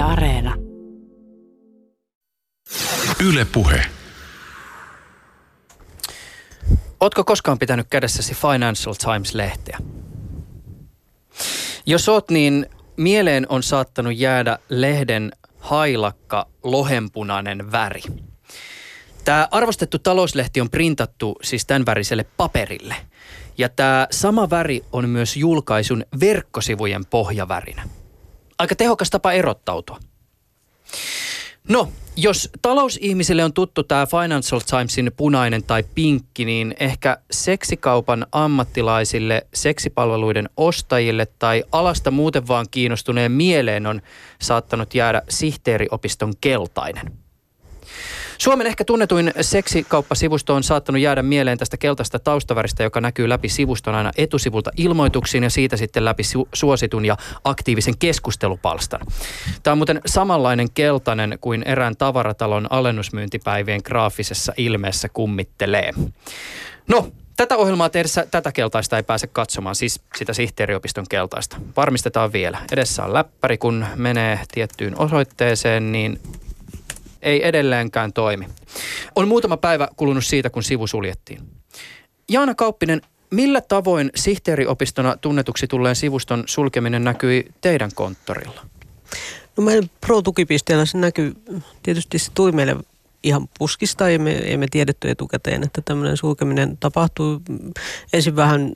Yle Areena. Yle Puhe. Ootko koskaan pitänyt kädessäsi Financial Times-lehteä? Jos oot, niin mieleen on saattanut jäädä lehden hailakka lohenpunainen väri. Tämä arvostettu talouslehti on printattu siis tämän väriselle paperille. Ja tämä sama väri on myös julkaisun verkkosivujen pohjavärinä. Aika tehokas tapa erottautua. No, jos talousihmisille on tuttu tämä Financial Timesin punainen tai pinkki, niin ehkä seksikaupan ammattilaisille, seksipalveluiden ostajille tai alasta muuten vaan kiinnostuneen mieleen on saattanut jäädä sihteeriopiston keltainen – Suomen ehkä tunnetuin seksikauppasivusto on saattanut jäädä mieleen tästä keltaista taustaväristä, joka näkyy läpi sivuston aina etusivulta ilmoituksiin ja siitä sitten läpi su- suositun ja aktiivisen keskustelupalstan. Tämä on muuten samanlainen keltainen kuin erään tavaratalon alennusmyyntipäivien graafisessa ilmeessä kummittelee. No, Tätä ohjelmaa tehdessä tätä keltaista ei pääse katsomaan, siis sitä sihteeriopiston keltaista. Varmistetaan vielä. Edessä on läppäri, kun menee tiettyyn osoitteeseen, niin ei edelleenkään toimi. On muutama päivä kulunut siitä, kun sivu suljettiin. Jaana Kauppinen, millä tavoin sihteeriopistona tunnetuksi tulleen sivuston sulkeminen näkyi teidän konttorilla? No meidän Pro-tukipisteellä se näkyy, tietysti se tuli meille ihan puskista, ei me, ei me tiedetty etukäteen, että tämmöinen sulkeminen tapahtuu. Ensin vähän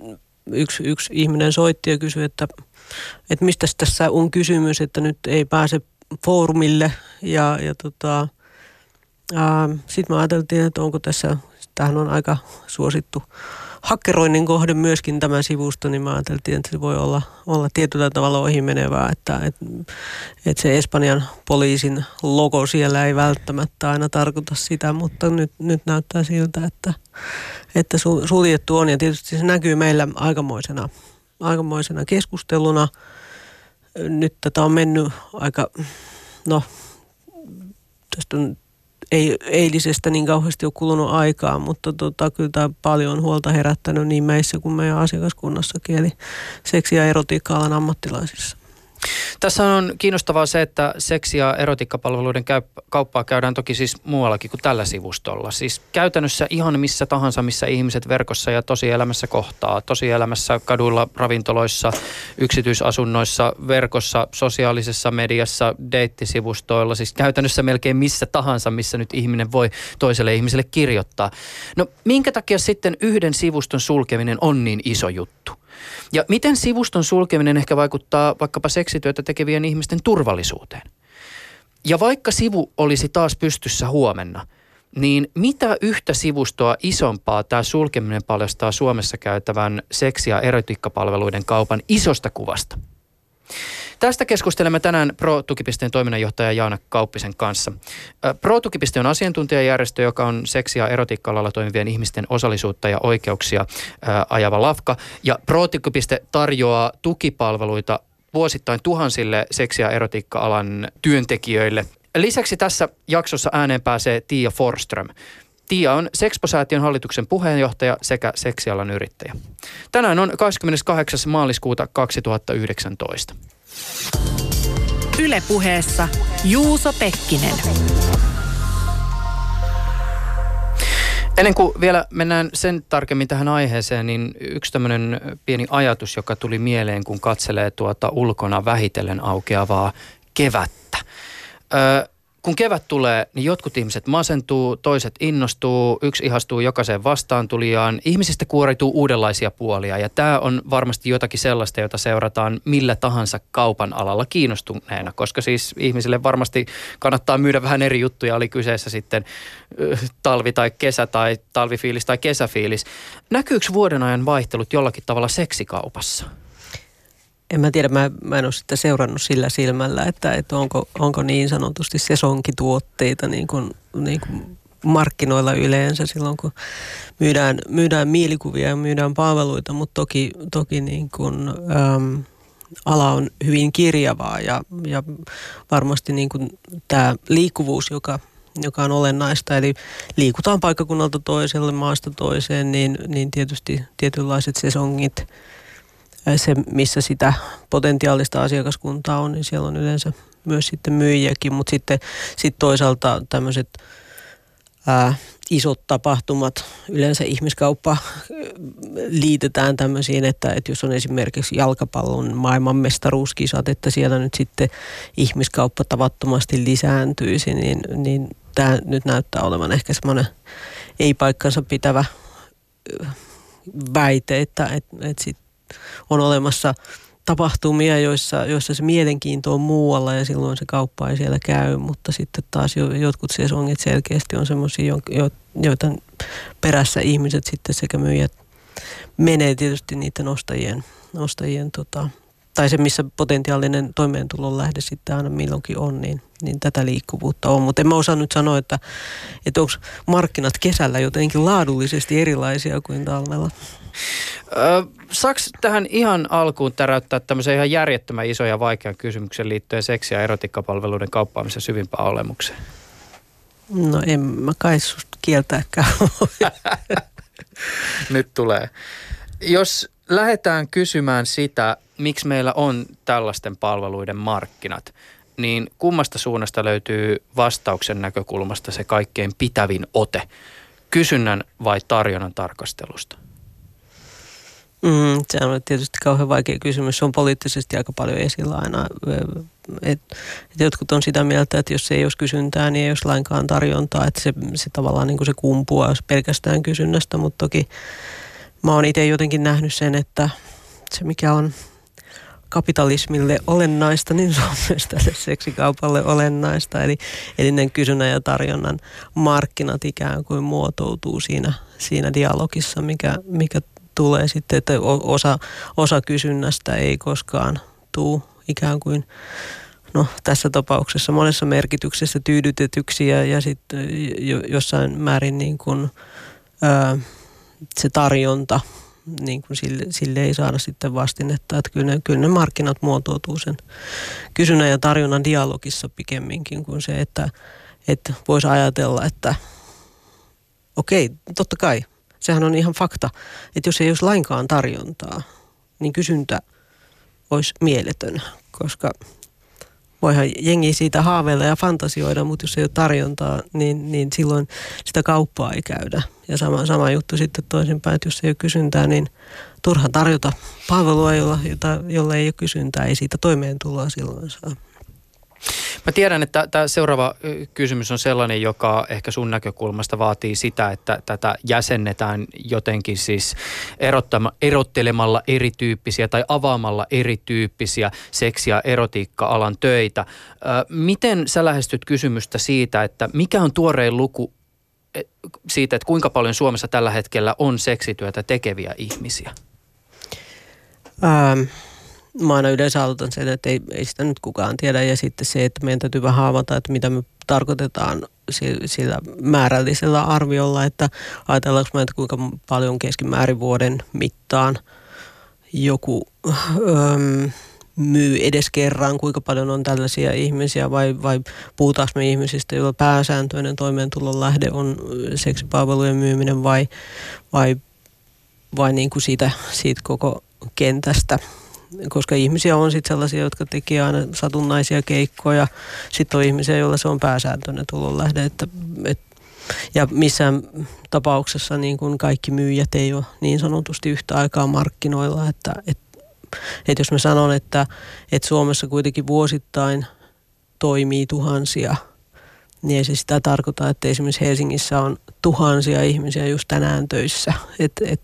yksi, yksi ihminen soitti ja kysyi, että, että mistä tässä on kysymys, että nyt ei pääse foorumille ja, ja tota, sitten me ajateltiin, että onko tässä, tämähän on aika suosittu hakkeroinnin kohde myöskin tämä sivusto, niin mä ajateltiin, että se voi olla, olla tietyllä tavalla ohimenevää, että, että, että se Espanjan poliisin logo siellä ei välttämättä aina tarkoita sitä, mutta nyt, nyt näyttää siltä, että, että suljettu on ja tietysti se näkyy meillä aikamoisena, aikamoisena keskusteluna. Nyt tätä on mennyt aika, no tästä on ei eilisestä niin kauheasti ole kulunut aikaa, mutta tota, kyllä tämä paljon huolta herättänyt niin meissä kuin meidän asiakaskunnassakin, eli seksi- ja erotiikka-alan ammattilaisissa. Tässä on kiinnostavaa se, että seksi- ja erotiikkapalveluiden kauppaa käydään toki siis muuallakin kuin tällä sivustolla. Siis käytännössä ihan missä tahansa, missä ihmiset verkossa ja tosielämässä kohtaa. Tosielämässä, kaduilla, ravintoloissa, yksityisasunnoissa, verkossa, sosiaalisessa mediassa, deittisivustoilla. Siis käytännössä melkein missä tahansa, missä nyt ihminen voi toiselle ihmiselle kirjoittaa. No minkä takia sitten yhden sivuston sulkeminen on niin iso juttu? Ja miten sivuston sulkeminen ehkä vaikuttaa vaikkapa seksityötä tekevien ihmisten turvallisuuteen? Ja vaikka sivu olisi taas pystyssä huomenna, niin mitä yhtä sivustoa isompaa tämä sulkeminen paljastaa Suomessa käytävän seksi- ja erotiikkapalveluiden kaupan isosta kuvasta? Tästä keskustelemme tänään Pro-tukipisteen toiminnanjohtaja Jaana Kauppisen kanssa. Pro-tukipiste on asiantuntijajärjestö, joka on seksi- ja erotiikka-alalla toimivien ihmisten osallisuutta ja oikeuksia ajava lafka. Ja Pro-tukipiste tarjoaa tukipalveluita vuosittain tuhansille seksi- ja erotiikka-alan työntekijöille. Lisäksi tässä jaksossa ääneen pääsee Tiia Forström. Tiia on Sexpo-säätiön hallituksen puheenjohtaja sekä seksialan yrittäjä. Tänään on 28. maaliskuuta 2019. Ylepuheessa Juuso Pekkinen. Ennen kuin vielä mennään sen tarkemmin tähän aiheeseen, niin yksi tämmöinen pieni ajatus, joka tuli mieleen, kun katselee tuota ulkona vähitellen aukeavaa kevättä. Öö, kun kevät tulee, niin jotkut ihmiset masentuu, toiset innostuu, yksi ihastuu jokaiseen vastaantulijaan. Ihmisistä kuorituu uudenlaisia puolia ja tämä on varmasti jotakin sellaista, jota seurataan millä tahansa kaupan alalla kiinnostuneena, koska siis ihmisille varmasti kannattaa myydä vähän eri juttuja, oli kyseessä sitten talvi tai kesä tai talvifiilis tai kesäfiilis. Näkyykö vuoden ajan vaihtelut jollakin tavalla seksikaupassa? En mä tiedä, mä, mä en ole sitä seurannut sillä silmällä, että, että onko, onko niin sanotusti sesonkituotteita niin kuin, niin kuin markkinoilla yleensä silloin, kun myydään, myydään mielikuvia ja myydään palveluita, mutta toki, toki niin kuin, äm, ala on hyvin kirjavaa ja, ja varmasti niin kuin tämä liikkuvuus, joka, joka on olennaista, eli liikutaan paikkakunnalta toiselle, maasta toiseen, niin, niin tietysti tietynlaiset sesongit – se, missä sitä potentiaalista asiakaskuntaa on, niin siellä on yleensä myös sitten myyjiäkin, mutta sitten sit toisaalta tämmöiset isot tapahtumat, yleensä ihmiskauppa liitetään tämmöisiin, että, että jos on esimerkiksi jalkapallon maailmanmestaruuskisat, että siellä nyt sitten ihmiskauppa tavattomasti lisääntyisi, niin, niin tämä nyt näyttää olevan ehkä semmoinen ei-paikkansa pitävä väite, että, että, että sit on olemassa tapahtumia, joissa, joissa se mielenkiinto on muualla ja silloin se kauppa ei siellä käy, mutta sitten taas jo, jotkut sesongit selkeästi on semmoisia, joita perässä ihmiset sitten sekä myyjät menee tietysti niiden ostajien, ostajien tota, tai se, missä potentiaalinen toimeentulon lähde sitten aina milloinkin on, niin, niin tätä liikkuvuutta on. Mutta en mä osaa nyt sanoa, että, että onko markkinat kesällä jotenkin laadullisesti erilaisia kuin talvella. Saaks tähän ihan alkuun täräyttää tämmöisen ihan järjettömän ison ja vaikean kysymyksen liittyen seksi- ja erotiikkapalveluiden kauppaamisen syvimpään olemukseen? No en mä kai susta kieltääkään Nyt tulee. Jos lähdetään kysymään sitä, miksi meillä on tällaisten palveluiden markkinat, niin kummasta suunnasta löytyy vastauksen näkökulmasta se kaikkein pitävin ote? Kysynnän vai tarjonnan tarkastelusta? Mm, se on tietysti kauhean vaikea kysymys. Se on poliittisesti aika paljon esillä aina. Et, et jotkut on sitä mieltä, että jos ei olisi kysyntää, niin ei olisi lainkaan tarjontaa. Että se, se tavallaan niin kuin se kumpuaa pelkästään kysynnästä, mutta toki mä oon itse jotenkin nähnyt sen, että se mikä on kapitalismille olennaista, niin se on myös tälle seksikaupalle olennaista. Eli, eli ne kysynnän ja tarjonnan markkinat ikään kuin muotoutuu siinä, siinä dialogissa, mikä, mikä tulee sitten, että osa, osa kysynnästä ei koskaan tuu ikään kuin no, tässä tapauksessa monessa merkityksessä tyydytetyksi ja, ja sitten jossain määrin niin kuin, ää, se tarjonta, niin kuin sille, sille ei saada sitten vastinetta. Että kyllä ne, kyllä ne markkinat muotoutuu sen kysynnän ja tarjonnan dialogissa pikemminkin kuin se, että, että voisi ajatella, että okei, totta kai, sehän on ihan fakta, että jos ei olisi lainkaan tarjontaa, niin kysyntä olisi mieletön, koska voihan jengi siitä haaveilla ja fantasioida, mutta jos ei ole tarjontaa, niin, niin silloin sitä kauppaa ei käydä. Ja sama, sama juttu sitten toisinpäin, että jos ei ole kysyntää, niin turha tarjota palvelua, jolla, jolla ei ole kysyntää, ei siitä toimeentuloa silloin saa. Mä tiedän, että tämä seuraava kysymys on sellainen, joka ehkä sun näkökulmasta vaatii sitä, että tätä jäsennetään jotenkin siis erottelemalla erityyppisiä tai avaamalla erityyppisiä seksi- ja erotiikka-alan töitä. Miten sä lähestyt kysymystä siitä, että mikä on tuorein luku e, siitä, että kuinka paljon Suomessa tällä hetkellä on seksityötä tekeviä ihmisiä? Ähm mä aina yleensä aloitan sen, että ei, ei sitä nyt kukaan tiedä. Ja sitten se, että meidän täytyy vähän haavata, että mitä me tarkoitetaan sillä määrällisellä arviolla, että ajatellaanko me, että kuinka paljon keskimäärin vuoden mittaan joku öö, myy edes kerran, kuinka paljon on tällaisia ihmisiä vai, vai puhutaanko me ihmisistä, joilla pääsääntöinen toimeentulon lähde on seksipalvelujen myyminen vai, vai, vai niin kuin siitä, siitä koko kentästä koska ihmisiä on sitten sellaisia, jotka tekee aina satunnaisia keikkoja. Sitten on ihmisiä, joilla se on pääsääntöinen tulonlähde. Että, et, ja missään tapauksessa niin kuin kaikki myyjät ei ole niin sanotusti yhtä aikaa markkinoilla. Että, et, et jos mä sanon, että, että Suomessa kuitenkin vuosittain toimii tuhansia, niin ei se sitä tarkoita, että esimerkiksi Helsingissä on tuhansia ihmisiä just tänään töissä. Et, et,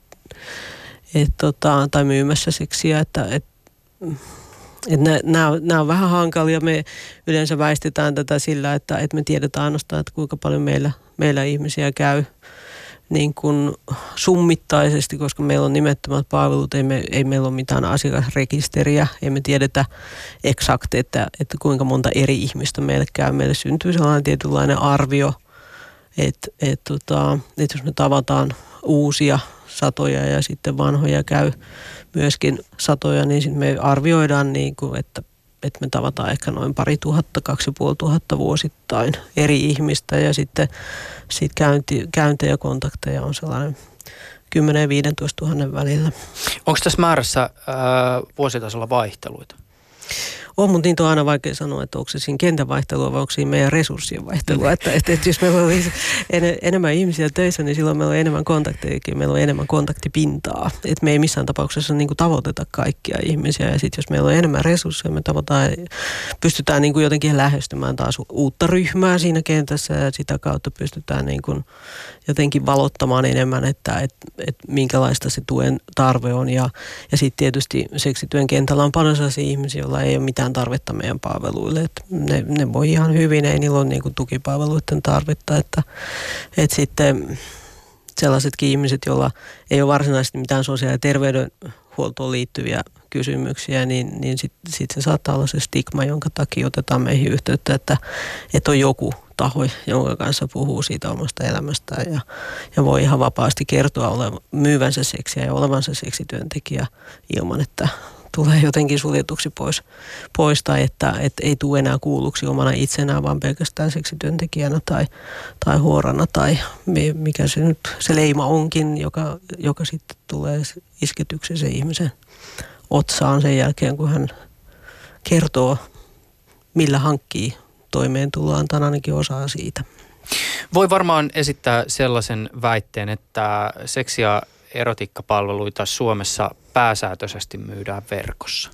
et, tota, tai myymässä seksiä, että et, nämä, on vähän hankalia. Me yleensä väistetään tätä sillä, että, että me tiedetään ainoastaan, että kuinka paljon meillä, meillä ihmisiä käy niin kuin summittaisesti, koska meillä on nimettömät palvelut, ei, me, ei meillä ole mitään asiakasrekisteriä, ei me tiedetä eksakti, että, että kuinka monta eri ihmistä meille käy. Meille syntyy sellainen tietynlainen arvio, että, että, tota, että jos me tavataan uusia satoja ja sitten vanhoja käy myöskin satoja, niin me arvioidaan, niin kuin, että, että me tavataan ehkä noin pari tuhatta, kaksi puoli tuhatta vuosittain eri ihmistä ja sitten sit käynti, käyntejä ja kontakteja on sellainen 10 15 000 välillä. Onko tässä määrässä ää, vuositasolla vaihteluita? On, mutta niitä on aina vaikea sanoa, että onko se siinä kentän vaihtelua vai onko siinä meidän resurssien vaihtelua. Että, että, että jos meillä on en, enemmän ihmisiä töissä, niin silloin meillä on enemmän kontakteja, meillä on enemmän kontaktipintaa. Että me ei missään tapauksessa niin kuin tavoiteta kaikkia ihmisiä. Ja sitten jos meillä on enemmän resursseja, me tavoitetaan, pystytään niin kuin jotenkin lähestymään taas uutta ryhmää siinä kentässä ja sitä kautta pystytään niin kuin jotenkin valottamaan enemmän, että, että, että minkälaista se tuen tarve on. Ja, ja sitten tietysti seksityön kentällä on paljon sellaisia ihmisiä, joilla ei ole mitään tarvetta meidän palveluille. Että ne, ne voi ihan hyvin, ei niillä ole niin kuin tukipalveluiden tarvetta. Että, että sitten sellaisetkin ihmiset, joilla ei ole varsinaisesti mitään sosiaali- ja terveydenhuoltoon liittyviä kysymyksiä, niin, niin sitten sit se saattaa olla se stigma, jonka takia otetaan meihin yhteyttä, että, että on joku taho, jonka kanssa puhuu siitä omasta elämästään ja, ja voi ihan vapaasti kertoa oleva, myyvänsä seksiä ja olevansa seksityöntekijä ilman, että tulee jotenkin suljetuksi pois, pois tai että, että ei tule enää kuulluksi omana itsenään, vaan pelkästään seksityöntekijänä tai, tai huorana tai mikä se nyt se leima onkin, joka, joka sitten tulee isketyksi se ihmisen otsaan sen jälkeen, kun hän kertoo, millä hankkii toimeentuloa, antaa ainakin osaa siitä. Voi varmaan esittää sellaisen väitteen, että seksi- ja erotiikkapalveluita Suomessa pääsääntöisesti myydään verkossa.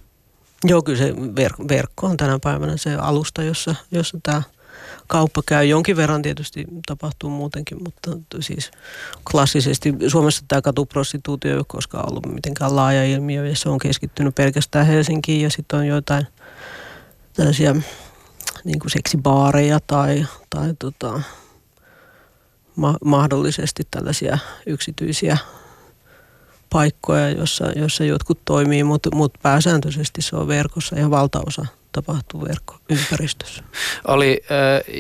Joo, kyllä se ver- verkko on tänä päivänä se alusta, jossa, jossa tämä kauppa käy. Jonkin verran tietysti tapahtuu muutenkin, mutta siis klassisesti Suomessa tämä katuprostituutio ei ole koskaan ollut mitenkään laaja ilmiö ja se on keskittynyt pelkästään Helsinkiin ja sitten on joitain tällaisia niin kuin seksibaareja tai, tai tota, ma- mahdollisesti tällaisia yksityisiä paikkoja, jossa, jossa jotkut toimii, mutta, mutta pääsääntöisesti se on verkossa ja valtaosa tapahtuu verkkoympäristössä. Oli äh,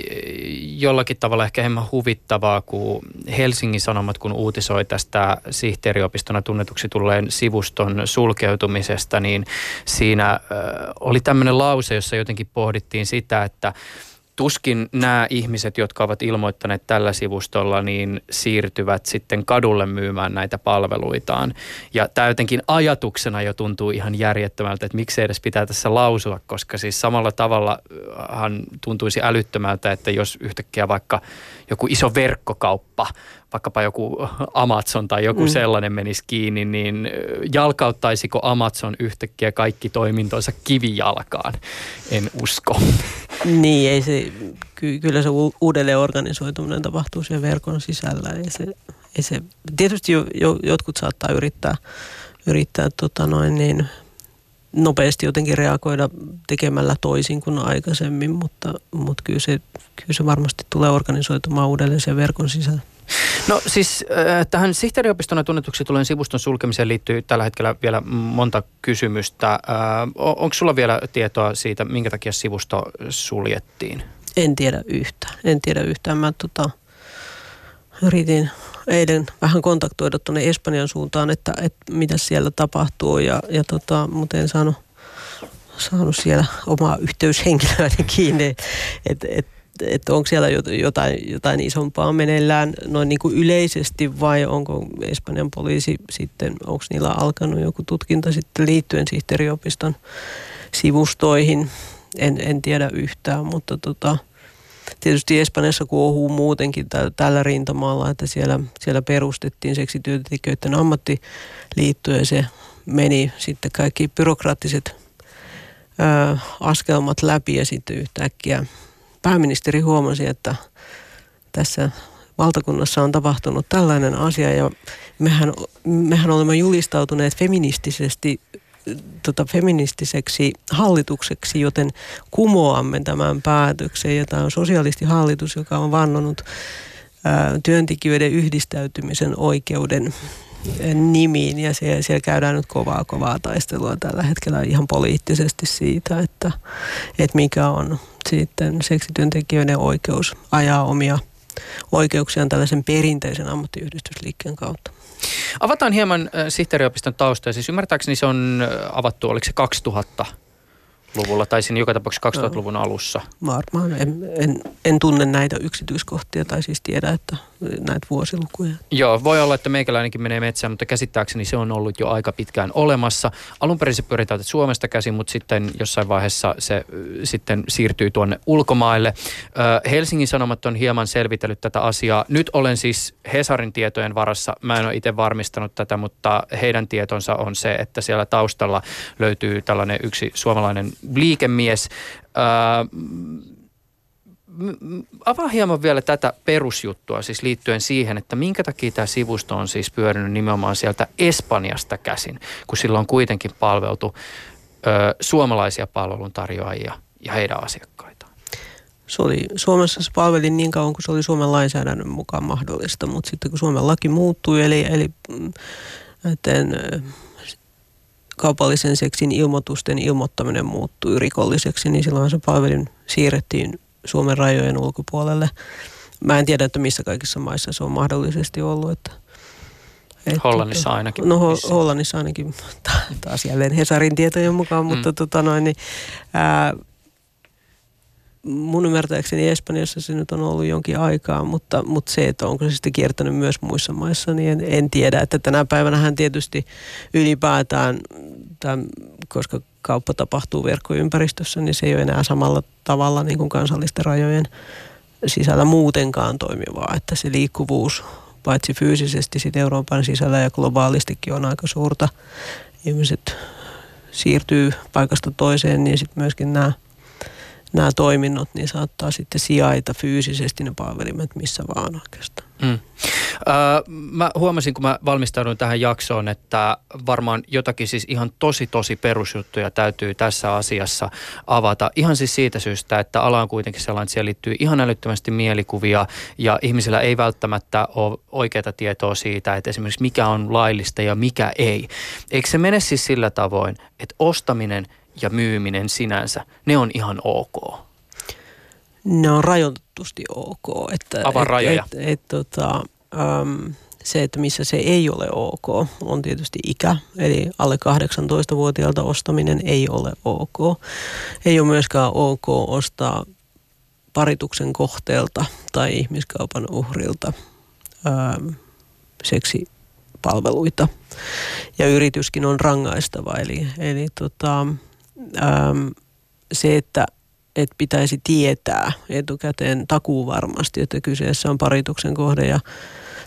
jollakin tavalla ehkä hieman huvittavaa, kun Helsingin Sanomat, kun uutisoi tästä sihteeriopistona tunnetuksi tulleen sivuston sulkeutumisesta, niin siinä äh, oli tämmöinen lause, jossa jotenkin pohdittiin sitä, että tuskin nämä ihmiset, jotka ovat ilmoittaneet tällä sivustolla, niin siirtyvät sitten kadulle myymään näitä palveluitaan. Ja tämä jotenkin ajatuksena jo tuntuu ihan järjettömältä, että miksi edes pitää tässä lausua, koska siis samalla tavallahan tuntuisi älyttömältä, että jos yhtäkkiä vaikka joku iso verkkokauppa, vaikkapa joku Amazon tai joku mm. sellainen menisi kiinni, niin jalkauttaisiko Amazon yhtäkkiä kaikki toimintonsa kivijalkaan? En usko. Niin, ei se, ky, kyllä se uudelleen organisoituminen tapahtuu sen verkon sisällä. Ei se, ei se, tietysti jo, jo, jotkut saattaa yrittää, yrittää tota noin niin, nopeasti jotenkin reagoida tekemällä toisin kuin aikaisemmin, mutta, mutta kyllä, se, kyllä se varmasti tulee organisoitumaan uudelleen sen verkon sisällä. No siis äh, tähän sihteeriopistona tunnetuksi tulen sivuston sulkemiseen liittyy tällä hetkellä vielä monta kysymystä. Äh, onko sulla vielä tietoa siitä, minkä takia sivusto suljettiin? En tiedä yhtään. En tiedä yhtään. Mä tota, yritin eilen vähän kontaktoida tuonne Espanjan suuntaan, että, että mitä siellä tapahtuu, ja, ja tota, mutta en saanut, saanut siellä omaa yhteyshenkilöäni kiinni, että et, että onko siellä jotain, jotain isompaa meneillään noin niin kuin yleisesti vai onko Espanjan poliisi sitten, onko niillä alkanut joku tutkinta sitten liittyen sihteeriopiston sivustoihin. En, en tiedä yhtään, mutta tota, tietysti Espanjassa kuohuu muutenkin tä, tällä rintamalla, että siellä, siellä perustettiin seksityöntekijöiden ammattiliitto ja se meni sitten kaikki byrokraattiset ö, askelmat läpi ja sitten yhtäkkiä pääministeri huomasi, että tässä valtakunnassa on tapahtunut tällainen asia ja mehän, mehän olemme julistautuneet feministisesti tota, feministiseksi hallitukseksi, joten kumoamme tämän päätöksen. Ja tämä on sosialistihallitus, joka on vannonut ää, työntekijöiden yhdistäytymisen oikeuden nimiin ja siellä, siellä käydään nyt kovaa kovaa taistelua tällä hetkellä ihan poliittisesti siitä, että, että mikä on sitten seksityöntekijöiden oikeus ajaa omia oikeuksiaan tällaisen perinteisen ammattiyhdistysliikkeen kautta. Avataan hieman sihteeriopiston taustaa. Siis ymmärtääkseni se on avattu, oliko se 2000 luvulla tai siinä joka tapauksessa 2000-luvun alussa? Varmaan. En, en, en tunne näitä yksityiskohtia tai siis tiedä, että näitä vuosilukuja. Joo, voi olla, että meikäläinenkin menee metsään, mutta käsittääkseni se on ollut jo aika pitkään olemassa. Alun perin se pyöritään Suomesta käsin, mutta sitten jossain vaiheessa se sitten siirtyy tuonne ulkomaille. Helsingin Sanomat on hieman selvitellyt tätä asiaa. Nyt olen siis Hesarin tietojen varassa. Mä en ole itse varmistanut tätä, mutta heidän tietonsa on se, että siellä taustalla löytyy tällainen yksi suomalainen liikemies. Avaa hieman vielä tätä perusjuttua siis liittyen siihen, että minkä takia tämä sivusto on siis pyörinyt nimenomaan sieltä Espanjasta käsin, kun sillä on kuitenkin palveltu ö, suomalaisia palveluntarjoajia ja heidän asiakkaitaan. Se oli, Suomessa se palveli niin kauan kuin se oli Suomen lainsäädännön mukaan mahdollista, mutta sitten kun Suomen laki muuttui, eli, eli näiden kaupallisen seksin ilmoitusten ilmoittaminen muuttui rikolliseksi, niin silloin se palvelin siirrettiin Suomen rajojen ulkopuolelle. Mä en tiedä, että missä kaikissa maissa se on mahdollisesti ollut. Että, että Hollannissa ainakin. No Ho- Hollannissa ainakin, taas jälleen Hesarin tietojen mukaan, mm. mutta tota noin, niin, ää, mun ymmärtääkseni Espanjassa se nyt on ollut jonkin aikaa, mutta, mutta se, että onko se sitten kiertänyt myös muissa maissa, niin en, en tiedä. Että tänä päivänä hän tietysti ylipäätään, tämän, koska kauppa tapahtuu verkkoympäristössä, niin se ei ole enää samalla tavalla niin kuin kansallisten rajojen sisällä muutenkaan toimivaa, että se liikkuvuus paitsi fyysisesti sitten Euroopan sisällä ja globaalistikin on aika suurta. Ihmiset siirtyy paikasta toiseen, niin sitten myöskin nämä nämä toiminnot, niin saattaa sitten sijaita fyysisesti ne palvelimet missä vaan oikeastaan. Mm. Öö, mä huomasin, kun mä valmistauduin tähän jaksoon, että varmaan jotakin siis ihan tosi tosi perusjuttuja täytyy tässä asiassa avata. Ihan siis siitä syystä, että ala on kuitenkin sellainen, että siellä liittyy ihan älyttömästi mielikuvia ja ihmisillä ei välttämättä ole oikeaa tietoa siitä, että esimerkiksi mikä on laillista ja mikä ei. Eikö se mene siis sillä tavoin, että ostaminen – ja myyminen sinänsä, ne on ihan ok? Ne on rajoitetusti ok. Että, Avaa et, rajoja. Et, et, et, tota, um, se, että missä se ei ole ok, on tietysti ikä. Eli alle 18-vuotiaalta ostaminen ei ole ok. Ei ole myöskään ok ostaa parituksen kohteelta tai ihmiskaupan uhrilta ähm, seksipalveluita. Ja yrityskin on rangaistava. Eli, eli tota, äm, se, että et pitäisi tietää etukäteen takuu varmasti, että kyseessä on parituksen kohde ja,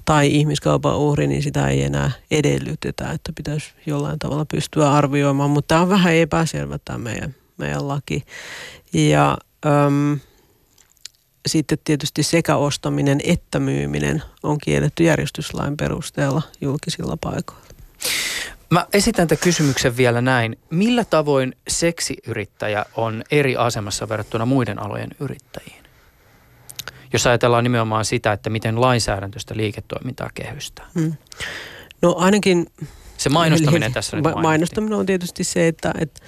tai ihmiskaupan uhri, niin sitä ei enää edellytetä, että pitäisi jollain tavalla pystyä arvioimaan. Mutta tämä on vähän epäselvä tämä meidän, meidän laki. Ja äm, sitten tietysti sekä ostaminen että myyminen on kielletty järjestyslain perusteella julkisilla paikoilla. Mä esitän tämän kysymyksen vielä näin. Millä tavoin seksiyrittäjä on eri asemassa verrattuna muiden alojen yrittäjiin? Jos ajatellaan nimenomaan sitä, että miten lainsäädäntöstä liiketoimintaa kehystää. Hmm. No ainakin... Se mainostaminen eli, tässä nyt Mainostaminen on tietysti se, että et,